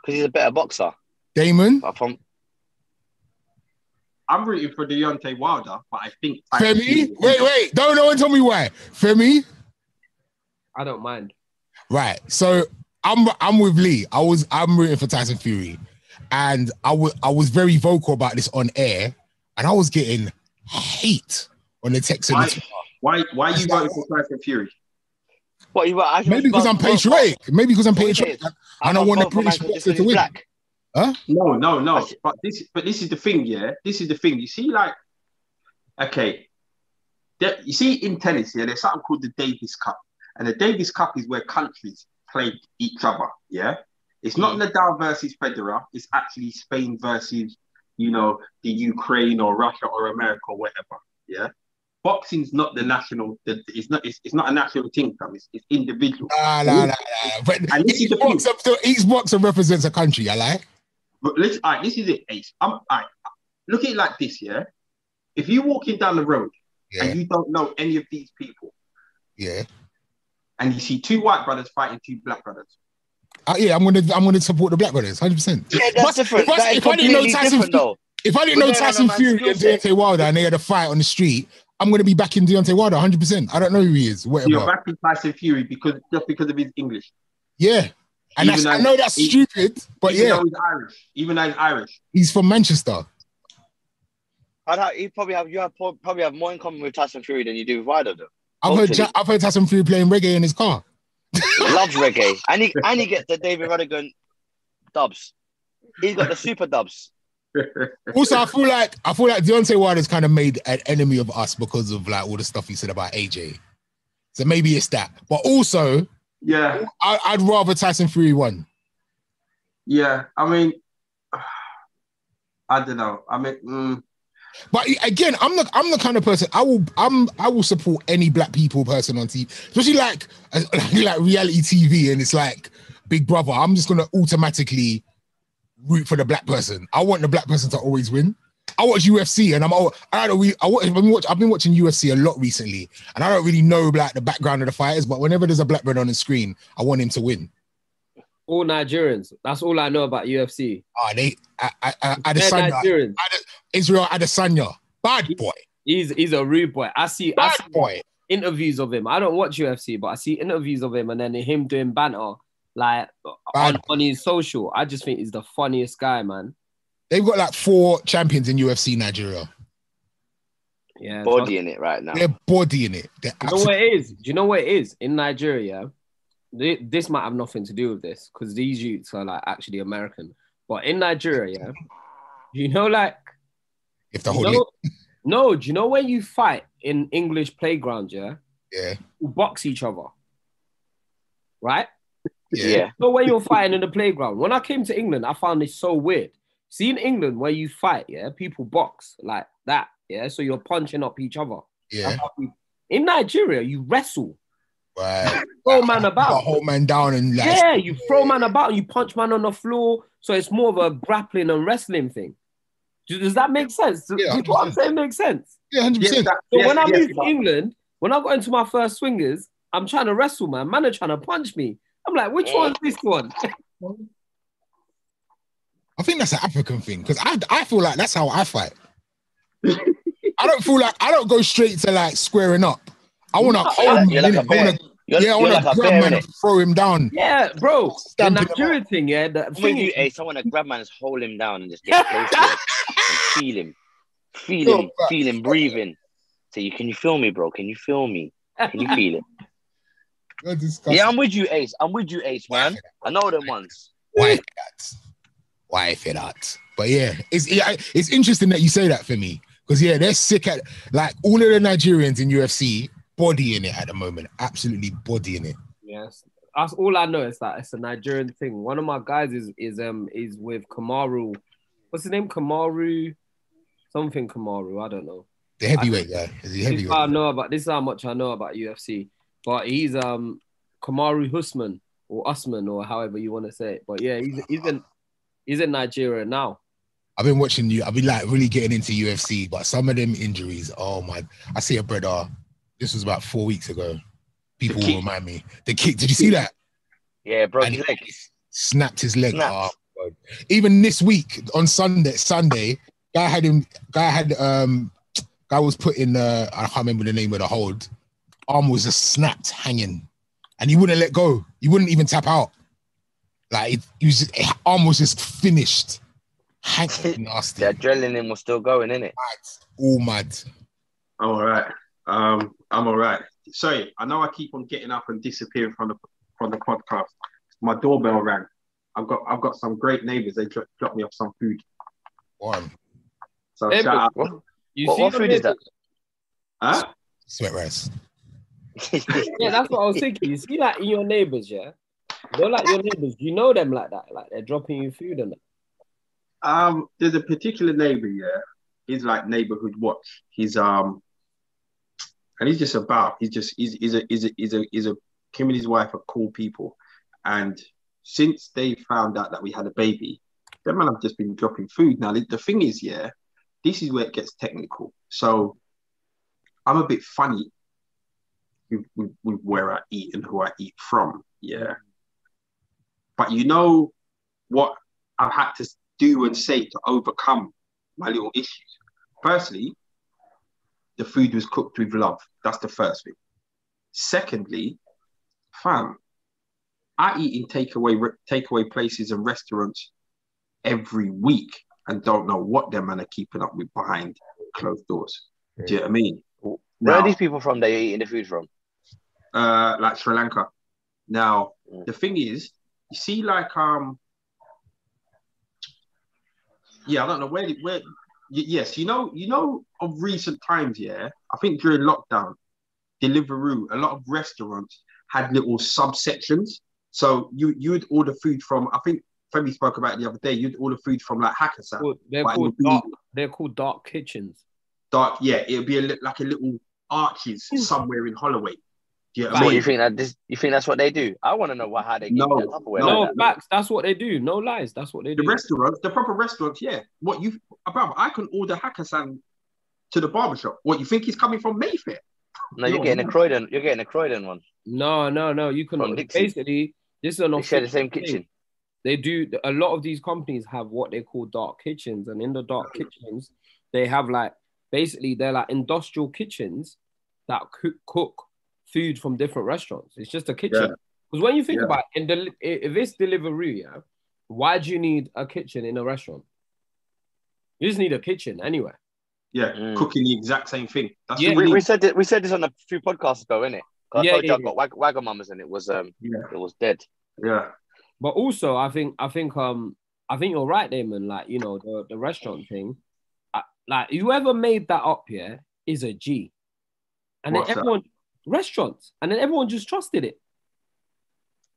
because he's a better boxer. Damon? From I'm rooting for Deontay Wilder, but I think Femi? Wait, wait. Don't no one tell me why. Femi? I don't mind. Right. So I'm I'm with Lee. I was I'm rooting for Tyson Fury. And I wa- I was very vocal about this on air, and I was getting hate on the text. Why, the why, why are you voting for Tyson Fury? what you I Maybe because I'm patriotic. Maybe because I'm patriotic. I don't want the British boxer to win. Black. No, no, no. But this, but this is the thing, yeah. This is the thing. You see, like, okay, there- you see in tennis, yeah, there's something called the Davis Cup, and the Davis Cup is where countries play each other. Yeah, it's not mm. Nadal versus Federer. It's actually Spain versus, you know, the Ukraine or Russia or America or whatever. Yeah, boxing's not the national. The, it's not. It's, it's not a national thing. fam. It's, it's individual. Nah, nah, nah, nah. But And each boxer, each boxer represents a country. I like. But let's. All right, this is it, Ace. I'm. Right, look at it like this. Yeah, if you're walking down the road Yeah, and you don't know any of these people, yeah. and you see two white brothers fighting two black brothers. Uh, yeah, I'm gonna I'm gonna support the Black Brothers, hundred percent. Yeah, that's different. If, I- if I didn't know Tyson, different, if I didn't know Tyson I'm a man's Fury and. Deontay Wilder and they had a fight on the street, I'm gonna be backing Deontay Wilder, hundred percent. I don't know who he is, So you're backing Tyson Fury because just because of his English. Yeah, and that's, I know that's he- stupid, but even yeah, though he's Irish, even though he's Irish. he's from Manchester. I'd have, you probably have you have probably have more in common with Tyson Fury than you do with Wilder. Though. I've heard I've heard Tyson Fury playing reggae in his car. He loves reggae, and he and he gets the David Rodigan dubs. He's got the super dubs. Also, I feel like I feel like Deontay Wilder's kind of made an enemy of us because of like all the stuff he said about AJ. So maybe it's that. But also, yeah, I, I'd rather Tyson Fury won. yeah. I mean, I don't know. I mean, mm, But again, I'm the I'm the kind of person I will I'm I will support any black people person on TV, especially like like reality TV, and it's like Big Brother. I'm just gonna automatically root for the black person. I want the black person to always win. I watch UFC and I'm all I don't really I watch, I've been watch, I've been watching UFC a lot recently, and I don't really know like the background of the fighters. But whenever there's a black man on the screen, I want him to win. All Nigerians. That's all I know about UFC. Ah, they I, I, I, They're Adesanya, Nigerians. Israel Adesanya, bad boy, He's he's a rude boy. I see, I bad see boy. interviews of him. I don't watch UFC, but I see interviews of him and then him doing banter like on, Bad. on his social. I just think he's the funniest guy, man. They've got like four champions in UFC Nigeria. Yeah. Body in it right now. They're bodying it. They're Do you know what it is? Do you know what it is in Nigeria? Thi- This might have nothing to do with this because these youths are like actually American. But in Nigeria, yeah, you know, like if the you whole know, no, do you know when you fight in English playground? Yeah, yeah, you box each other, right? yeah, Yeah. So when you're fighting in the playground, when I came to England, I found this so weird. See in England where you fight, yeah, people box like that, yeah. So you're punching up each other. yeah. That's how we- In Nigeria, you wrestle, Right. throw man A about. whole man down and like Yeah, you throw man about and you punch man on the floor. So it's more of a grappling and wrestling thing. Does does that make sense? Does Yeah, what I'm saying make sense? yeah, hundred yes, percent. So yes, when I yes, moved to England, when I got into my first swingers, I'm trying to wrestle, man. Man are trying to punch me. I'm like, which one's this one? I think that's an African thing because I I feel like that's how I fight. I don't feel like I don't go straight to like squaring up. I want to You're hold You're like, like a I bear. wanna, You're, yeah, I you're want like to a grab man and throw him down. Yeah, bro. The Stamping him Nigerian thing, yeah. The I'm thing with you, is, Ace. I want to grab man and hold him down and just get close to him. And feel him. Feel him. Yo, feel him breathing. Say, you, can you feel me, bro? Can you feel me? Can you feel it? Yeah, I'm with you, Ace. I'm with you, Ace, man. I know them ones. Why for that? Why for that? But yeah, it's yeah, it's interesting that you say that for me because yeah, they're sick at like all of the Nigerians in UFC bodying it at the moment, absolutely bodying it. yes. That's all I know is that it's a Nigerian thing. One of my guys is is um is with Kamaru. What's his name? Kamaru, something Kamaru. I don't know. The heavyweight guy is he This is heavyweight? how I know about this. Is how much I know about UFC. But he's um Kamaru Usman or Usman or however you want to say it. But yeah, he's he's in he's in Nigeria now. I've been watching you. I've been like really getting into UFC, but some of them injuries. Oh my! I see a brother. This was about four weeks ago. People will remind me. The kick. Did you see that? Yeah, broke And his he leg. snapped his leg. Snapped. Oh, Even this week on Sunday, Sunday, guy had him. Guy had um. Guy was put in. Uh, I can't remember the name of the hold. Arm was just snapped, hanging, and he wouldn't let go. He wouldn't even tap out. Like it, he was. Just, arm was just finished. Hanging nasty. The adrenaline was still going, innit? All mad. I'm all right. Um, I'm all right. Sorry, I know I keep on getting up and disappearing from the from the podcast. My doorbell rang. I've got I've got some great neighbors. They dro- dropped me off some food. One. So Hey, shout out. What, You what, see what the food is that? Huh? Sweat rice. Yeah, that's what I was thinking. You see, like in your neighbors, yeah, they're like your neighbors. You know them like that, like they're dropping you food and that. Um, there's a particular neighbor, yeah. He's like neighborhood watch. He's um, and he's just about. He's just he's, he's a he's a he's a he's a him and his wife are cool people, and since they found out that we had a baby, them man have just been dropping food. Now the, the thing is, yeah, this is where it gets technical. So I'm a bit funny with, with, with where I eat and who I eat from, yeah. But you know what I've had to do and say to overcome my little issues. Firstly, the food was cooked with love. That's the first thing. Secondly, fam, I eat in takeaway takeaway places and restaurants every week and don't know what them men are keeping up with behind closed doors. Do you know what I mean? Where Now- are these people from that you're eating the food from? uh like Sri Lanka. Now Mm. the thing is, you see, like um, yeah, I don't know where where. Y- Yes, you know, you know, of recent times, yeah. I think during lockdown, Deliveroo, a lot of restaurants had little subsections. So you you would order food from. I think Femi spoke about it the other day. You'd order food from like Hakkasan. Well, They're but called would be dark. They're called dark kitchens. dark. Yeah, it would be a li- like a little arches hmm. somewhere in Holloway. Do you know what What you think that this? You think that's what they do? I want to know what how they get No, that Tupperware No, like that. That's what they do. No lies. That's what they do. The do. restaurants, the proper restaurants, yeah. What you, uh, brother, I can order Hakkasan to the barbershop. What you think he's coming from Mayfair? No, you're No, getting a. Croydon. You're getting a Croydon one. No, no, no. You can From basically. This is an They share the official same thing. kitchen. They do. A lot of these companies have what they call dark kitchens, and in the dark kitchens, they have like basically they're like industrial kitchens that cook, cook food from different restaurants. It's just a kitchen. Because when you think Yeah. about it, in the if it's delivery, yeah, why do you need a kitchen in a restaurant? You just need a kitchen anywhere. Yeah, Mm. cooking the exact same thing. That's Yeah, all We, you we said it, we said this on a few podcasts ago, innit? 'Cause I Yeah, told you yeah, I got Wag- Wagamama's and it was um Yeah, it was dead. yeah, But also, I think I think um I think you're right, Damon. Like you know the the restaurant thing, I, like whoever made that up here is a G, and What's then that? Everyone restaurants, and then everyone just trusted it.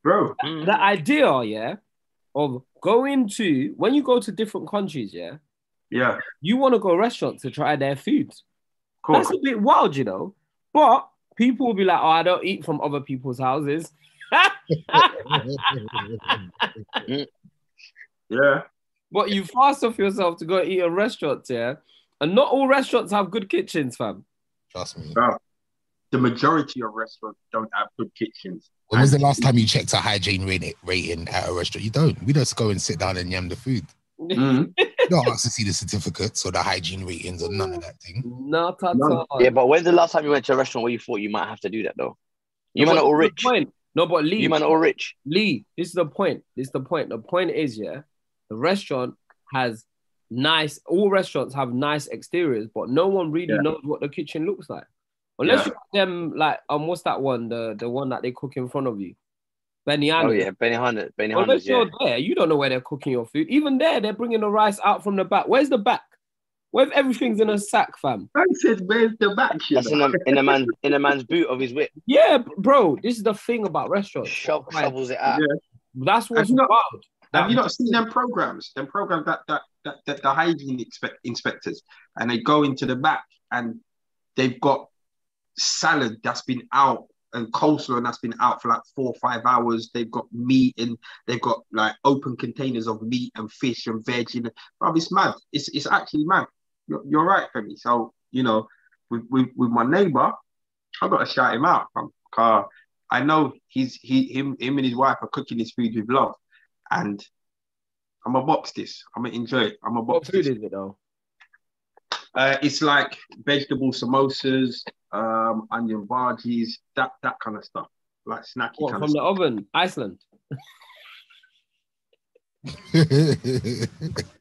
bro. Mm. The idea, yeah, of going to when you go to different countries, yeah, Yeah, you want to go restaurants to try their foods. course. That's a bit wild, you know. But people will be like, "Oh, I don't eat from other people's houses." Yeah, But you fast off yourself to go eat a restaurant, yeah? And not all restaurants have good kitchens, fam. Trust me. The majority of restaurants don't have good kitchens. When was the last time you checked a hygiene rating, rating at a restaurant? You don't. We just go and sit down and yam the food. Mm. You don't ask to see the certificates or the hygiene ratings or none of that thing. Not at No. all. Yeah, but when's the last time you went to a restaurant where you thought you might have to do that though? You No, might but not all rich. point. No, but Lee, You might not all rich. Lee, this is the point. This is the point. The point is, yeah, the restaurant has nice. All restaurants have nice exteriors, but no one really Yeah. knows what the kitchen looks like. Unless Yeah. you them like um, what's that one? The the one that they cook in front of you, Benny Oh yeah, Benihana, Benny Unless yeah. you're there, you don't know where they're cooking your food. Even there, they're bringing the rice out from the back. Where's the back? Where if everything's in a sack, fam? I said, "Where's the back?" That's in a in a man's in a man's boot of his whip. Yeah, bro. This is the thing about restaurants. Sho- Right. shovels it out. Yeah. That's what's Have you not- wild. Have you not seen them programs? Them programs that that that, that the hygiene expect, inspectors and they go into the back and they've got salad that's been out and coleslaw and that's been out for like four or five hours. They've got meat and they've got like open containers of meat and fish and veg. And bro, it's mad. It's it's actually mad. You're, you're right, Femi. So you know, with with, with my neighbor, I got to shout him out. 'Cause I know he's he him him and his wife are cooking his food with love, and I'm gonna box this. I'm gonna enjoy it. I'm What box food this. is it though? Uh, it's like vegetable samosas, um, onion bhajis, that that kind of stuff, like snacky What kind from of the stuff. oven? Iceland.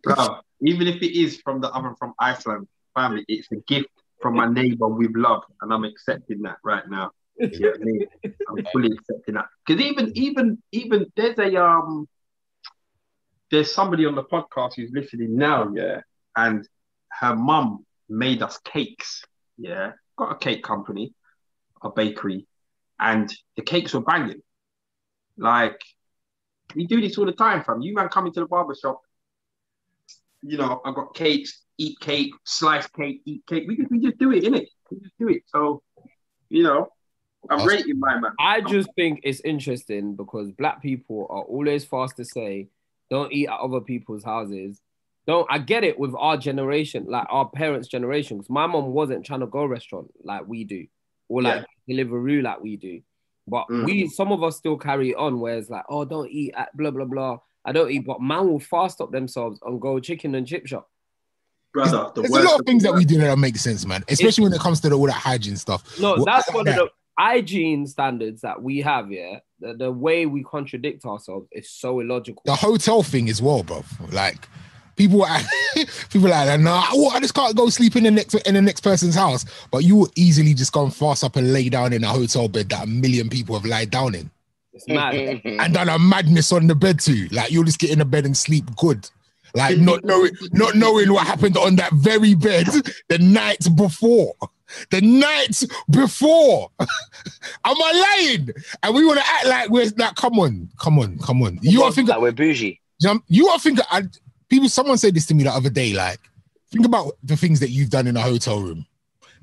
Bruv, even if it is from the oven from Iceland, family, it's a gift from my neighbor with love, and I'm accepting that right now. You know I mean? I'm fully accepting that because even even even there's a um there's somebody on the podcast who's listening now, yeah, and her mum made us cakes, yeah, got a cake company, a bakery, and the cakes were banging. Like we do this all the time, fam. You man coming to the barber shop. You know, I got cakes, eat cake, slice cake, eat cake. We just, we just do it, innit? We just do it. So, you know, I'm rating my man. I just think it's interesting because black people are always fast to say, don't eat at other people's houses. Don't I get it with our generation, like our parents' generation, because my mom wasn't trying to go restaurant like we do, or like yeah. Deliveroo like we do. But mm. we some of us still carry on where it's like, oh, don't eat at blah blah blah. I don't eat, but man will fast up themselves and go chicken and chip shop. Brother, the there's a lot of things that we do that make sense, man. Especially it's, when it comes to the, all that hygiene stuff. No, that's one of the hygiene standards that we have. Yeah, the, the way we contradict ourselves is so illogical. The hotel thing as well, bro. Like people are people are like, nah, I just can't go sleep in the next in the next person's house. But you will easily just go and fast up and lay down in a hotel bed that a million people have lied down in. It's mad. and done a madness on the bed too. Like you'll just get in the bed and sleep good. Like not knowing not knowing what happened on that very bed the night before. The night before. Am I lying? And we want to act like we're like, come on, come on, come on. You are thinking like we're bougie. You are thinking I, people someone said this to me the other day, like, think about the things that you've done in a hotel room.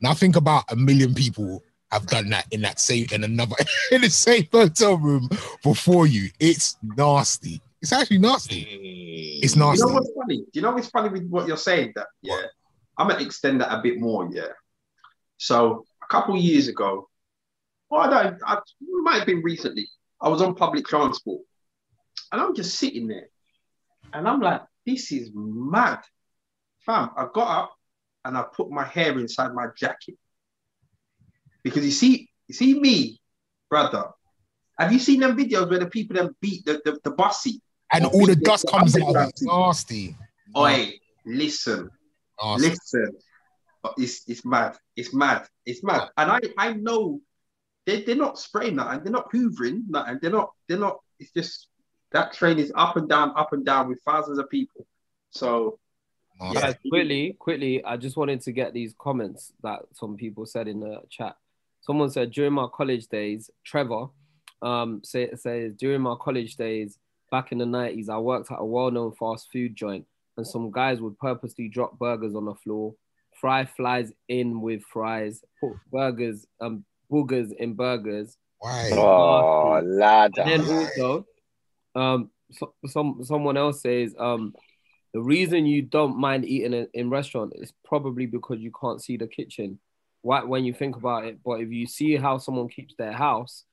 Now think about a million people have done that in that same in another in the same hotel room before you. It's nasty. It's actually nasty. Mm. It's nasty. You know what's funny? Do you know what's funny with what you're saying? That yeah, what? I'm gonna extend that a bit more. Yeah. So a couple years ago, well, I don't. I, might have been recently. I was on public transport, and I'm just sitting there, and I'm like, "This is mad, fam." I got up and I put my hair inside my jacket because you see, you see me, brother. Have you seen them videos where the people that beat the, the, the bus seat and all the dust comes out? Nasty. Oi, listen, nasty. listen. It's it's mad. It's mad. It's mad. And I I know they they're not spraying that and they're not hoovering that and they're not they're not. It's just that train is up and down, up and down with thousands of people. So yeah, quickly, quickly, I just wanted to get these comments that some people said in the chat. Someone said during my college days, Trevor um say, says during my college days back in the 90s, I worked at a well-known fast food joint and some guys would purposely drop burgers on the floor, fry flies in with fries, put burgers um boogers in burgers. Why? Oh, lad. And then also, um, so, some someone else says, um, the reason you don't mind eating in, in restaurant is probably because you can't see the kitchen. Why, when you think about it, but if you see how someone keeps their house,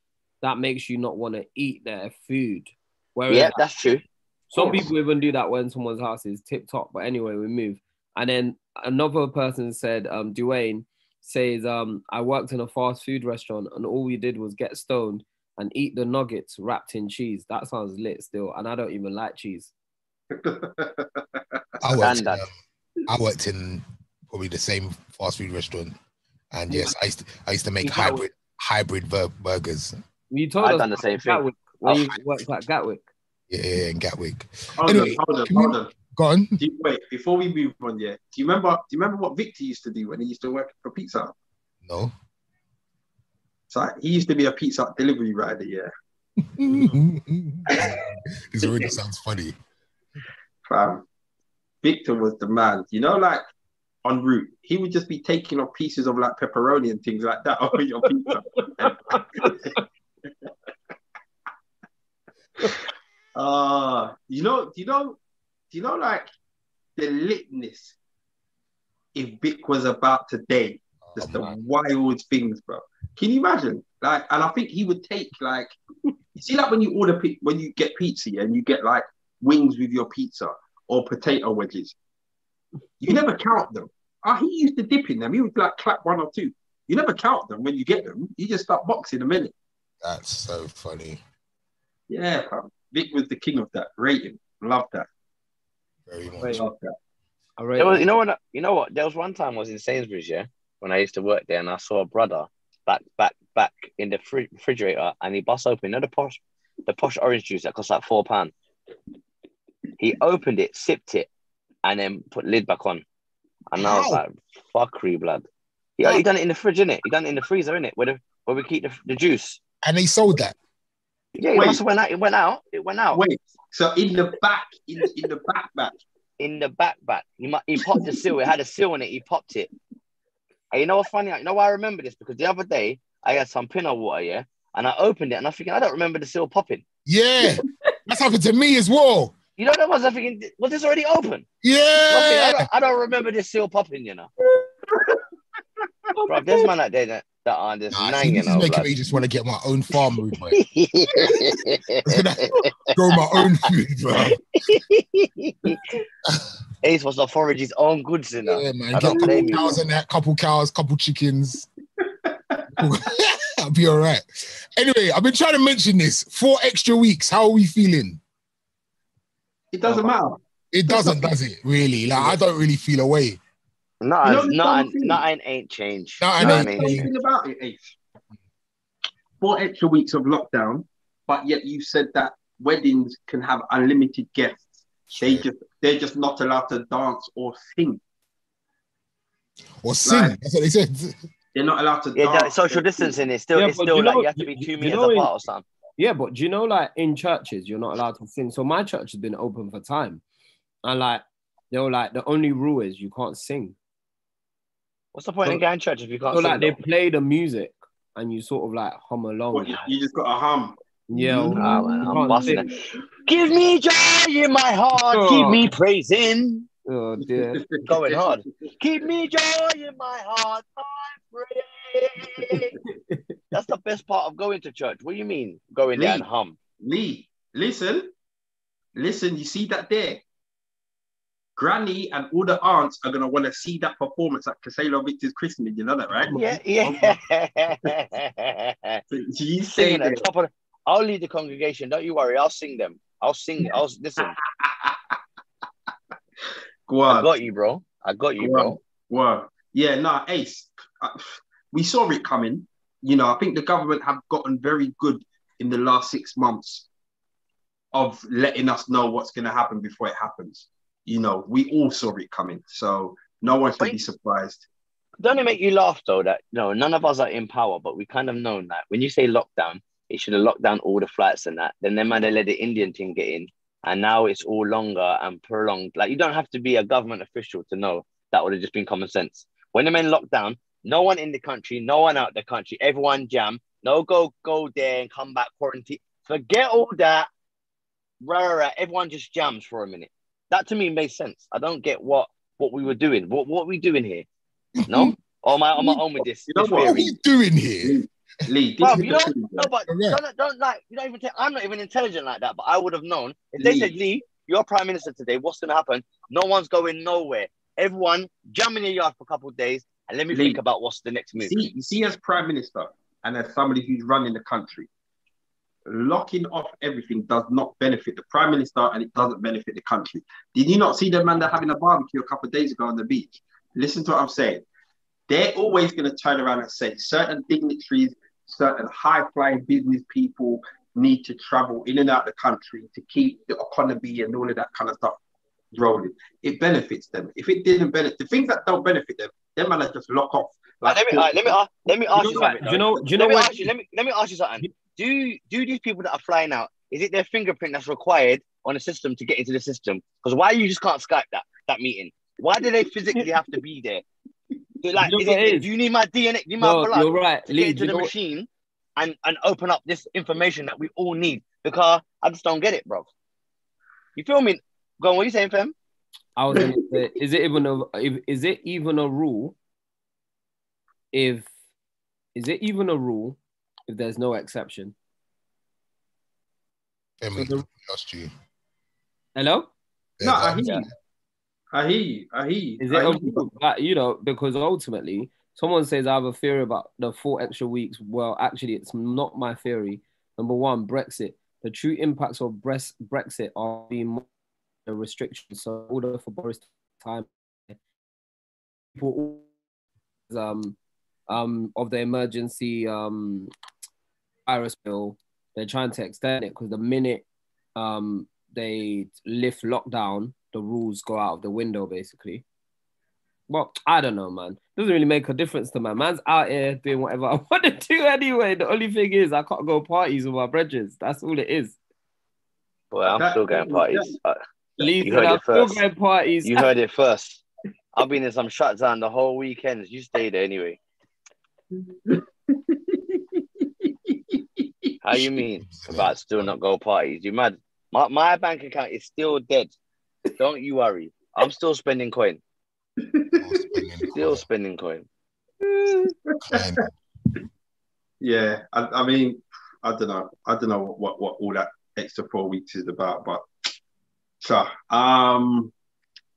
that makes you not want to eat their food. Whereas yeah, that's true. Some people even do that when someone's house is tip top. But anyway, we move. And then another person said, um, Dwayne says, um, I worked in a fast food restaurant and all we did was get stoned and eat the nuggets wrapped in cheese. That sounds lit still. And I don't even like cheese. I worked, in, um, I worked in probably the same fast food restaurant. And yes, I used to, I used to make hybrid hybrid burgers. You told I've us done the same thing. Gatwick, when oh, you worked at Gatwick. Yeah, yeah, in Gatwick. Hold anyway, on, hold on, hold on. Go on. You, wait, before we move on, yeah. Do you remember? Do you remember what Victor used to do when he used to work for Pizza? No. So he used to be a pizza delivery rider, yeah. this already sounds funny. Fam, Victor was the man. You know, like en route, he would just be taking off pieces of like pepperoni and things like that over your pizza. uh, you know, do you know, do you know like the litness if Vic was about to today? Just the wild things, bro. Can you imagine? Like, and I think he would take like, you see, like when you order when you get pizza and you get like wings with your pizza or potato wedges, you never count them. Oh, he used to dip in them. He would like clap one or two. You never count them when you get them. You just start boxing a minute. That's so funny. Yeah, Vic was the king of that. Rating. Love that. Very much. Love that. Was, you know what? You know what? There was one time I was in Sainsbury's, yeah, when I used to work there, and I saw a brother back, back, back in the fr- refrigerator, and he bust open, you know, the posh, the posh orange juice that costs like four pound. He opened it, sipped it, and then put lid back on. And I was like, fuckery blood. Yeah, he done it in the fridge, innit? He done it in the freezer, innit? Where the where we keep the, the juice. And they sold that. Yeah, it Wait. must have went out. It went out. It went out Wait, so in the back, in, in the back back, in the back back. He mu- he popped the seal. It had a seal on it. He popped it. And you know what's funny? You know why I remember this? Because the other day I had some pinot water, yeah, and I opened it and I'm thinking I don't remember the seal popping. Yeah. That's happened to me as well. You know that was I thinking was this already open? Okay, I, Yeah. don't, I don't remember this seal popping. You know, bro. There's man out there that, that are just Nah, see, this is making blood. me just want to get my own farm room, boy. Grow my own food, bro. Ace was to forage his own goods, you know. Yeah, man. I Get a don't couple cows in that, couple cows, couple chickens. I'll be all right. Anyway, I've been trying to mention this. Four extra weeks. How are we feeling? it doesn't oh. matter. It doesn't, does it? Really? Like I don't really feel away. No, You know the nothing, funny thing? nothing ain't changed. Nothing Nothing ain't ain't changed. changed. About it, Ace. Four extra weeks of lockdown, but yet you said that weddings can have unlimited guests. They just they're just not allowed to dance or sing. Or sing. Like- That's what they said. They're not allowed to Yeah, dance. that social distancing is still Yeah, it's still you like know- you have to be two you meters know apart or something. Yeah, but do you know, like in churches, you're not allowed to sing. So my church has been open for time, and like they were like the only rule is you can't sing. What's the point in So- going to church if you can't So sing? like they though? play the music, and you sort of like hum along. What, you, you just got a hum. yeah, Mm. Ah, man, I'm busting sing. Give me joy in my heart, Oh. keep me praising. Oh dear. Going hard. Keep me joy in my heart, I pray. That's the best part of going to church. What do you mean going there and hum? Lee, listen, listen. You see that there? Granny and all the aunts are gonna want to see that performance at Casalo Victor's christening. You know that, right? Yeah, yeah. So you say that. at top of I'll lead the congregation. Don't you worry. I'll sing them. I'll sing. I'll listen. Go I on. got you, bro. I got you, bro. Wow. Yeah, no, Ace. uh, We saw it coming. You know, I think the government have gotten very good in the last six months of letting us know what's going to happen before it happens. You know, we all saw it coming, so no one should be surprised. Don't it make you laugh though that no, none of us are in power, but we kind of known that when you say lockdown, it should have locked down all the flights and that. Then they might have let the Indian thing get in, and now it's all longer and prolonged. Like you don't have to be a government official to know that would have just been common sense. When the men locked down, no one in the country, no one out the country, everyone jam. No go go there and come back quarantine. Forget all that. Rah, rah, rah. Everyone just jams for a minute. That to me makes sense. I don't get what what we were doing. What what we doing here? No? Mm-hmm. or am I on my own with this? You know this what? What are theory? we doing here? Lee, this you the know, no, but Correct. don't, don't like you don't even. Take, I'm not even intelligent like that, but I would have known if they Lee. said, "Lee, you're prime minister today. What's going to happen? No one's going nowhere. Everyone jam in your yard for a couple of days, and let me Lee. think about what's the next You move." see, you see, as prime minister and as somebody who's running the country, locking off everything does not benefit the prime minister and it doesn't benefit the country. Did you not see the man that having a barbecue a couple of days ago on the beach? Listen to what I'm saying. They're always going to turn around and say certain dignitaries, certain high flying business people need to travel in and out of the country to keep the economy and all of that kind of stuff rolling. It benefits them. If it didn't benefit, the things that don't benefit them, them man just lock off. Like, let me let me ask let me ask You something. do you know? Do you know let me ask you. Let me let me ask you something. Do do these people that are flying out? Is it their fingerprint that's required on the system to get into the system? Because why you just can't Skype that that meeting? Why do they physically have to be there? So, like, You know is it, it is? do you need my DNA? Need my No, blood you're right, to Lee. get into the know machine and and open up this information that we all need? Because I just don't get it, bro. You feel me? Go on. What are you saying, fam? I was gonna say, is it even a is it even a rule? If is it even a rule if there's no exception? Emily, So the- lost you. Hello, No, I Yeah, hear you. I hear you. I hear you. is I it a you. rule? You know, because ultimately, someone says I have a theory about the four extra weeks. Well, actually, it's not my theory. Number one, Brexit. The true impacts of Brexit are being the restrictions. So, in order for Boris time, people um um of the emergency um virus bill, they're trying to extend it because the minute um they lift lockdown, the rules go out of the window basically. Well, I don't know, man. Doesn't really make a difference to my man's out here doing whatever I want to do anyway. The only thing is I can't go parties with my brethren. That's all it is. Well, I'm That- still going parties. Uh, Listen, heard it I'm still first. going parties. You heard it first. I've been in some shutdown the whole weekends. You stay there anyway. How you mean about still not go parties? You mad? My, my bank account is still dead. Don't you worry. I'm still spending coin. Still spending coin. Yeah, I, I mean, I don't know. I don't know what, what all that extra four weeks is about, but so um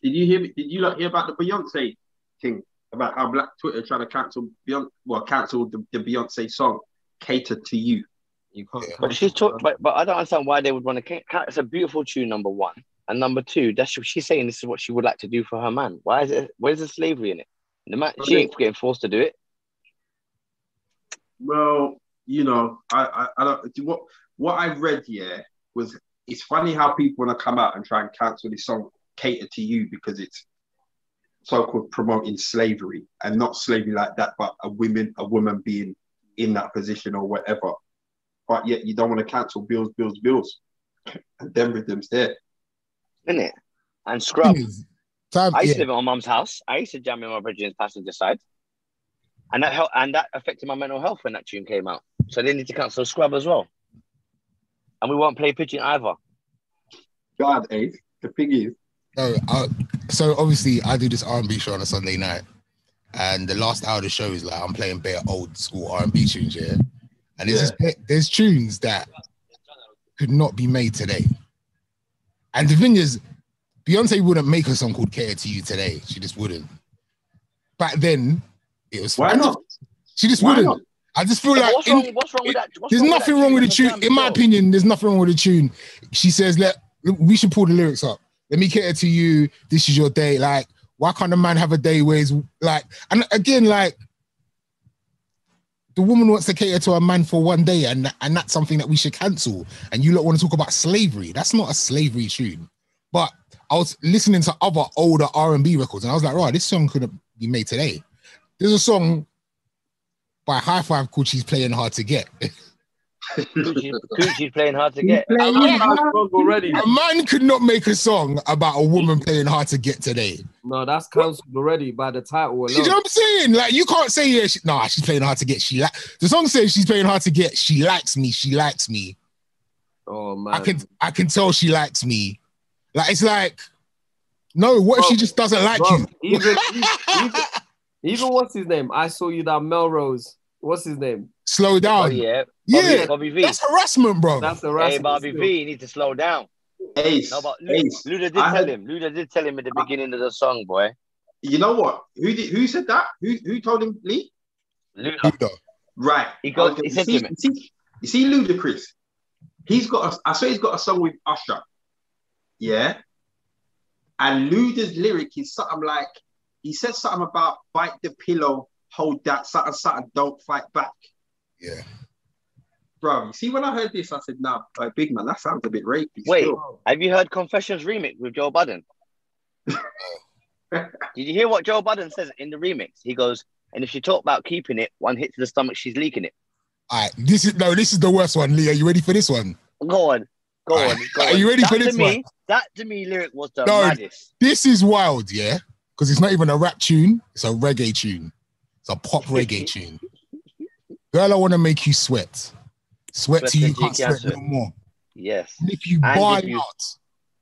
did you hear did you like hear about the Beyonce thing about how Black Twitter trying to cancel Beyonce well cancel the, the Beyonce song Cater to You. You can't. Yeah. But she's talking, but, but I don't understand why they would want to. It's a beautiful tune, number one, and number two. That's what she's saying. This is what she would like to do for her man. Why is it? Where's the slavery in it? The man, she ain't getting forced to do it. Well, you know, I I, I don't what what I read here was it's funny how people want to come out and try and cancel this song Cater to You because it's so-called promoting slavery and not slavery like that, but a woman, a woman being in that position or whatever. But yet you don't want to cancel bills, bills, bills. And then rhythms there. Isn't it? And scrub. Is, Time, I used to live at my mum's house. I used to jam in my brethren's passenger side, and that helped, and that affected my mental health when that tune came out. So they need to cancel Scrub as well. And we won't play Pigeon either. God, Ace. The thing is, no, I, so obviously I do this R&B show on a Sunday night, and the last hour of the show is like I'm playing bare old school R&B tunes, yeah. And there's this- there's tunes that could not be made today. And the thing is, Beyonce wouldn't make a song called "Cater to You" today. She just wouldn't. Back then, it was why not? She just Why wouldn't. not? I just feel Yeah, like what's, in- wrong, what's wrong with that? What's there's wrong nothing wrong with the tune? tune. In my opinion, there's nothing wrong with the tune. She says, "Let we should pull the lyrics up. Let me cater to you. This is your day. Like, why can't a man have a day where he's like?" And again, like, the woman wants to cater to a man for one day, and and that's something that we should cancel. And you lot want to talk about slavery? That's not a slavery tune. But I was listening to other older R and B records, and I was like, "Right, this song couldn't be made today." There's a song by Hi-Five called "She's Playing Hard to Get." Coochie, Coochie's playing hard to get. I'm drunk already. A man could not make a song about a woman playing hard to get today. No, that's cancelled already by the title alone. You know what I'm saying? Like you can't say yeah, she, nah, she's playing hard to get. She like the song says she's playing hard to get. She likes me. She likes me. Oh man, I can I can tell she likes me. Like it's like, no. What if she just doesn't like Bro, you? even, even even what's his name? I saw you that Melrose. What's his name? Slow Oh down. yeah, yeah, Bobby V. that's harassment, bro. That's the Hey, rest. Bobby V, you need to slow down. Ace. No, but Luda, Ace. Luda did I tell had- him. Luda did tell him at the beginning of the song, boy. You know what? Who did? Who said that? Who who told him? Lee. Luda, Luda. Right. He goes- Okay, he said to see, me- You see, you see Ludacris. He's got. A, I saw he's got a song with Usher. Yeah. And Luda's lyric is something like he says something about bite the pillow, hold that, something, something, don't fight back. Yeah. Bro, you see, when I heard this, I said, nah, like, big man, that sounds a bit rapey. Wait. still. have you heard Confessions remix with Joe Budden? Did you hear what Joe Budden says in the remix? He goes, and if she talk about keeping it, one hit to the stomach, she's leaking it. All right. This is no. This is the worst one. Lee, are you ready for this one? Go on, go on, go Are on. you ready that for this to me, one? That to me, lyric was the No. maddest. This is wild, yeah, because it's not even a rap tune. It's a reggae tune. It's a pop reggae tune. Girl, I want to make you sweat. Sweat Sweat till you can't sweat no more. Yes. And if you And buy if you- out,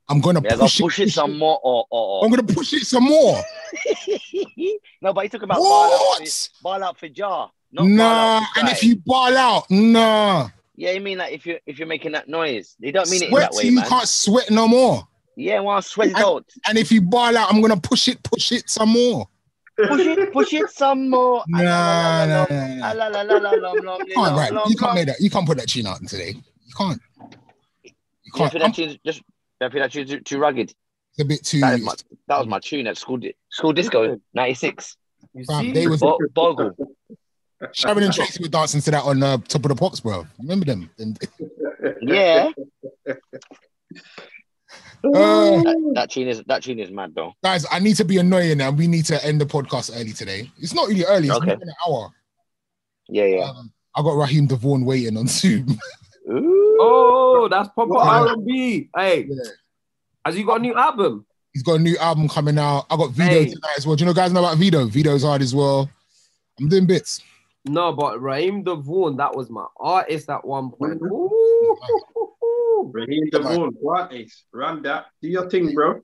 I'm gonna Yeah, push, push, it, it some more, or, or, I'm gonna push it some more. no, but he talking about ball out, What? for, ball out for jar. Not ball Nah, and if you ball out, nah. yeah, you mean like if you if you're making that noise, they don't mean it in that way, you man. can't sweat no more. Yeah, well, sweat it out. And if you ball out, I'm gonna push it, push it some more. Push it, push it some more. Ah, la, la, lom, lom, You can't, lom, right? lom, You can't lom. make that. You can't put that tune out today. You can't. You You can't. feel I'm- that tune just you feel that tune too, too rugged. It's a bit too. That, is my, that was my tune at school di- school disco '96. You Fam, see, they was Bo- Bogle. Sharon and Tracy were dancing to that on uh, Top of the Pops, bro. You remember them? And Yeah. Uh, That, that tune is that tune is mad though. guys, I need to be annoying now. We need to end the podcast early today. It's not really early. It's Okay. not even an hour. Yeah, yeah. Um, I got Raheem DeVaughn waiting on Zoom. Ooh. Oh, that's proper What? R and B. Hey, Yeah. has he got a new album? He's got a new album coming out. I got Vito Hey. tonight as well. Do you know guys know about Vito? Vito's hard as well. I'm doing bits. No, but Raheem DeVaughn, that was my artist at one point. Mhm. Raheem DeVaughn, what ace? Run that. Do your thing, bro.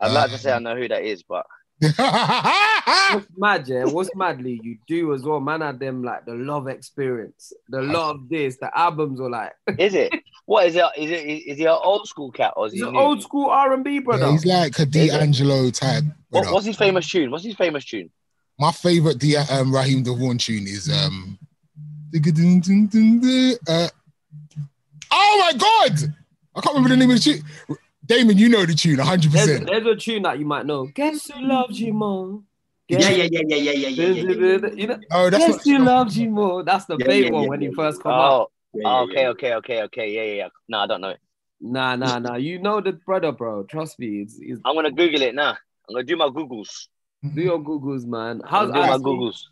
I'd like to say I know who that is, but What's mad, yeah? What's madly you do as well, man? Had them like the love experience, the love this, the albums are like is it? What is it? Is it? Is he an old school cat or is he he's an new? old school R and B brother. Yeah, he's like a D'Angelo type. What, brother. what's his famous tune? What's his famous tune? My favorite D- um, Raheem DeVaughn tune is um. uh, oh my god! I can't remember the name of the tune. Damon, you know the tune hundred percent. there's a tune that you might know. Guess who loves you more? Yeah, yeah, yeah, yeah, yeah, yeah, yeah, yeah, yeah. You know, Oh, that's Guess who loves you more? That's the Yeah, big yeah, one yeah, when yeah, he first come out. Oh, Yeah, oh, yeah, okay, yeah. okay, okay, okay. Yeah, yeah, yeah. No, I don't know it. Nah, nah, nah. You know the brother, bro. Trust me. It's, it's I'm gonna Google it now. I'm gonna do my Googles. Do your googles, man. How's gonna do? Googles.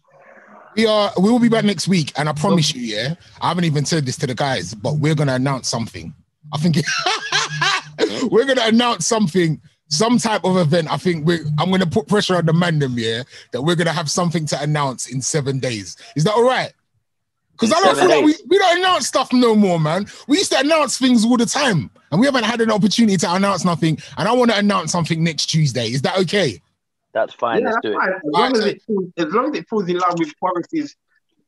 We are. We will be back next week, and I promise you, yeah. I haven't even said this to the guys, but we're gonna announce something. I think we're gonna announce something, some type of event. I think we. I'm gonna put pressure on the man them, yeah, that we're gonna have something to announce in seven days. Is that all right? Because I don't seven feel like we, we don't announce stuff no more, man. We used to announce things all the time, and we haven't had an opportunity to announce nothing. And I want to announce something next Tuesday. Is that okay? That's fine. Yeah, Let's that's do it. fine. As long as it falls, as long as it falls in line with Boris's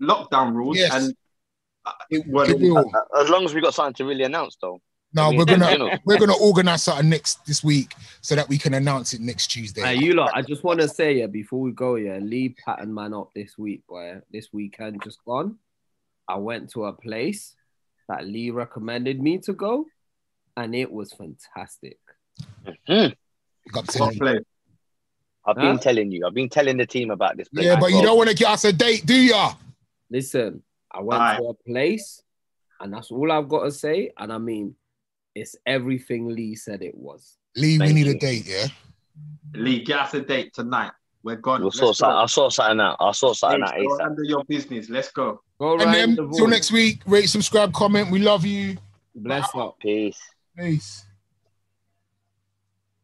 lockdown rules Yes. and uh, It, well, it will. Uh, As long as we got something to really announce, though. No, I mean, we're gonna you know. we're gonna organize something next this week so that we can announce it next Tuesday. Hey, you lot, I just want to say, yeah, before we go, yeah, Lee pattern man up this week, boy. This weekend just gone. I went to a place that Lee recommended me to go, and it was fantastic. Hmm. Big up to what Lee. play? I've been Huh? telling you. I've been telling the team about this. place Yeah, but you don't want to get us a date, do ya? Listen, I went Aye. to a place, and that's all I've got to say. And I mean, it's everything Lee said it was. Lee, we need you. a date, yeah. Lee, get us a date tonight. We're gone. We'll sort go. something. I saw something out. I saw something Hey, out go ASAP. handle your business. Let's go. Go And then in the till next week, rate, subscribe, comment. We love you. Bless up. Peace. Peace.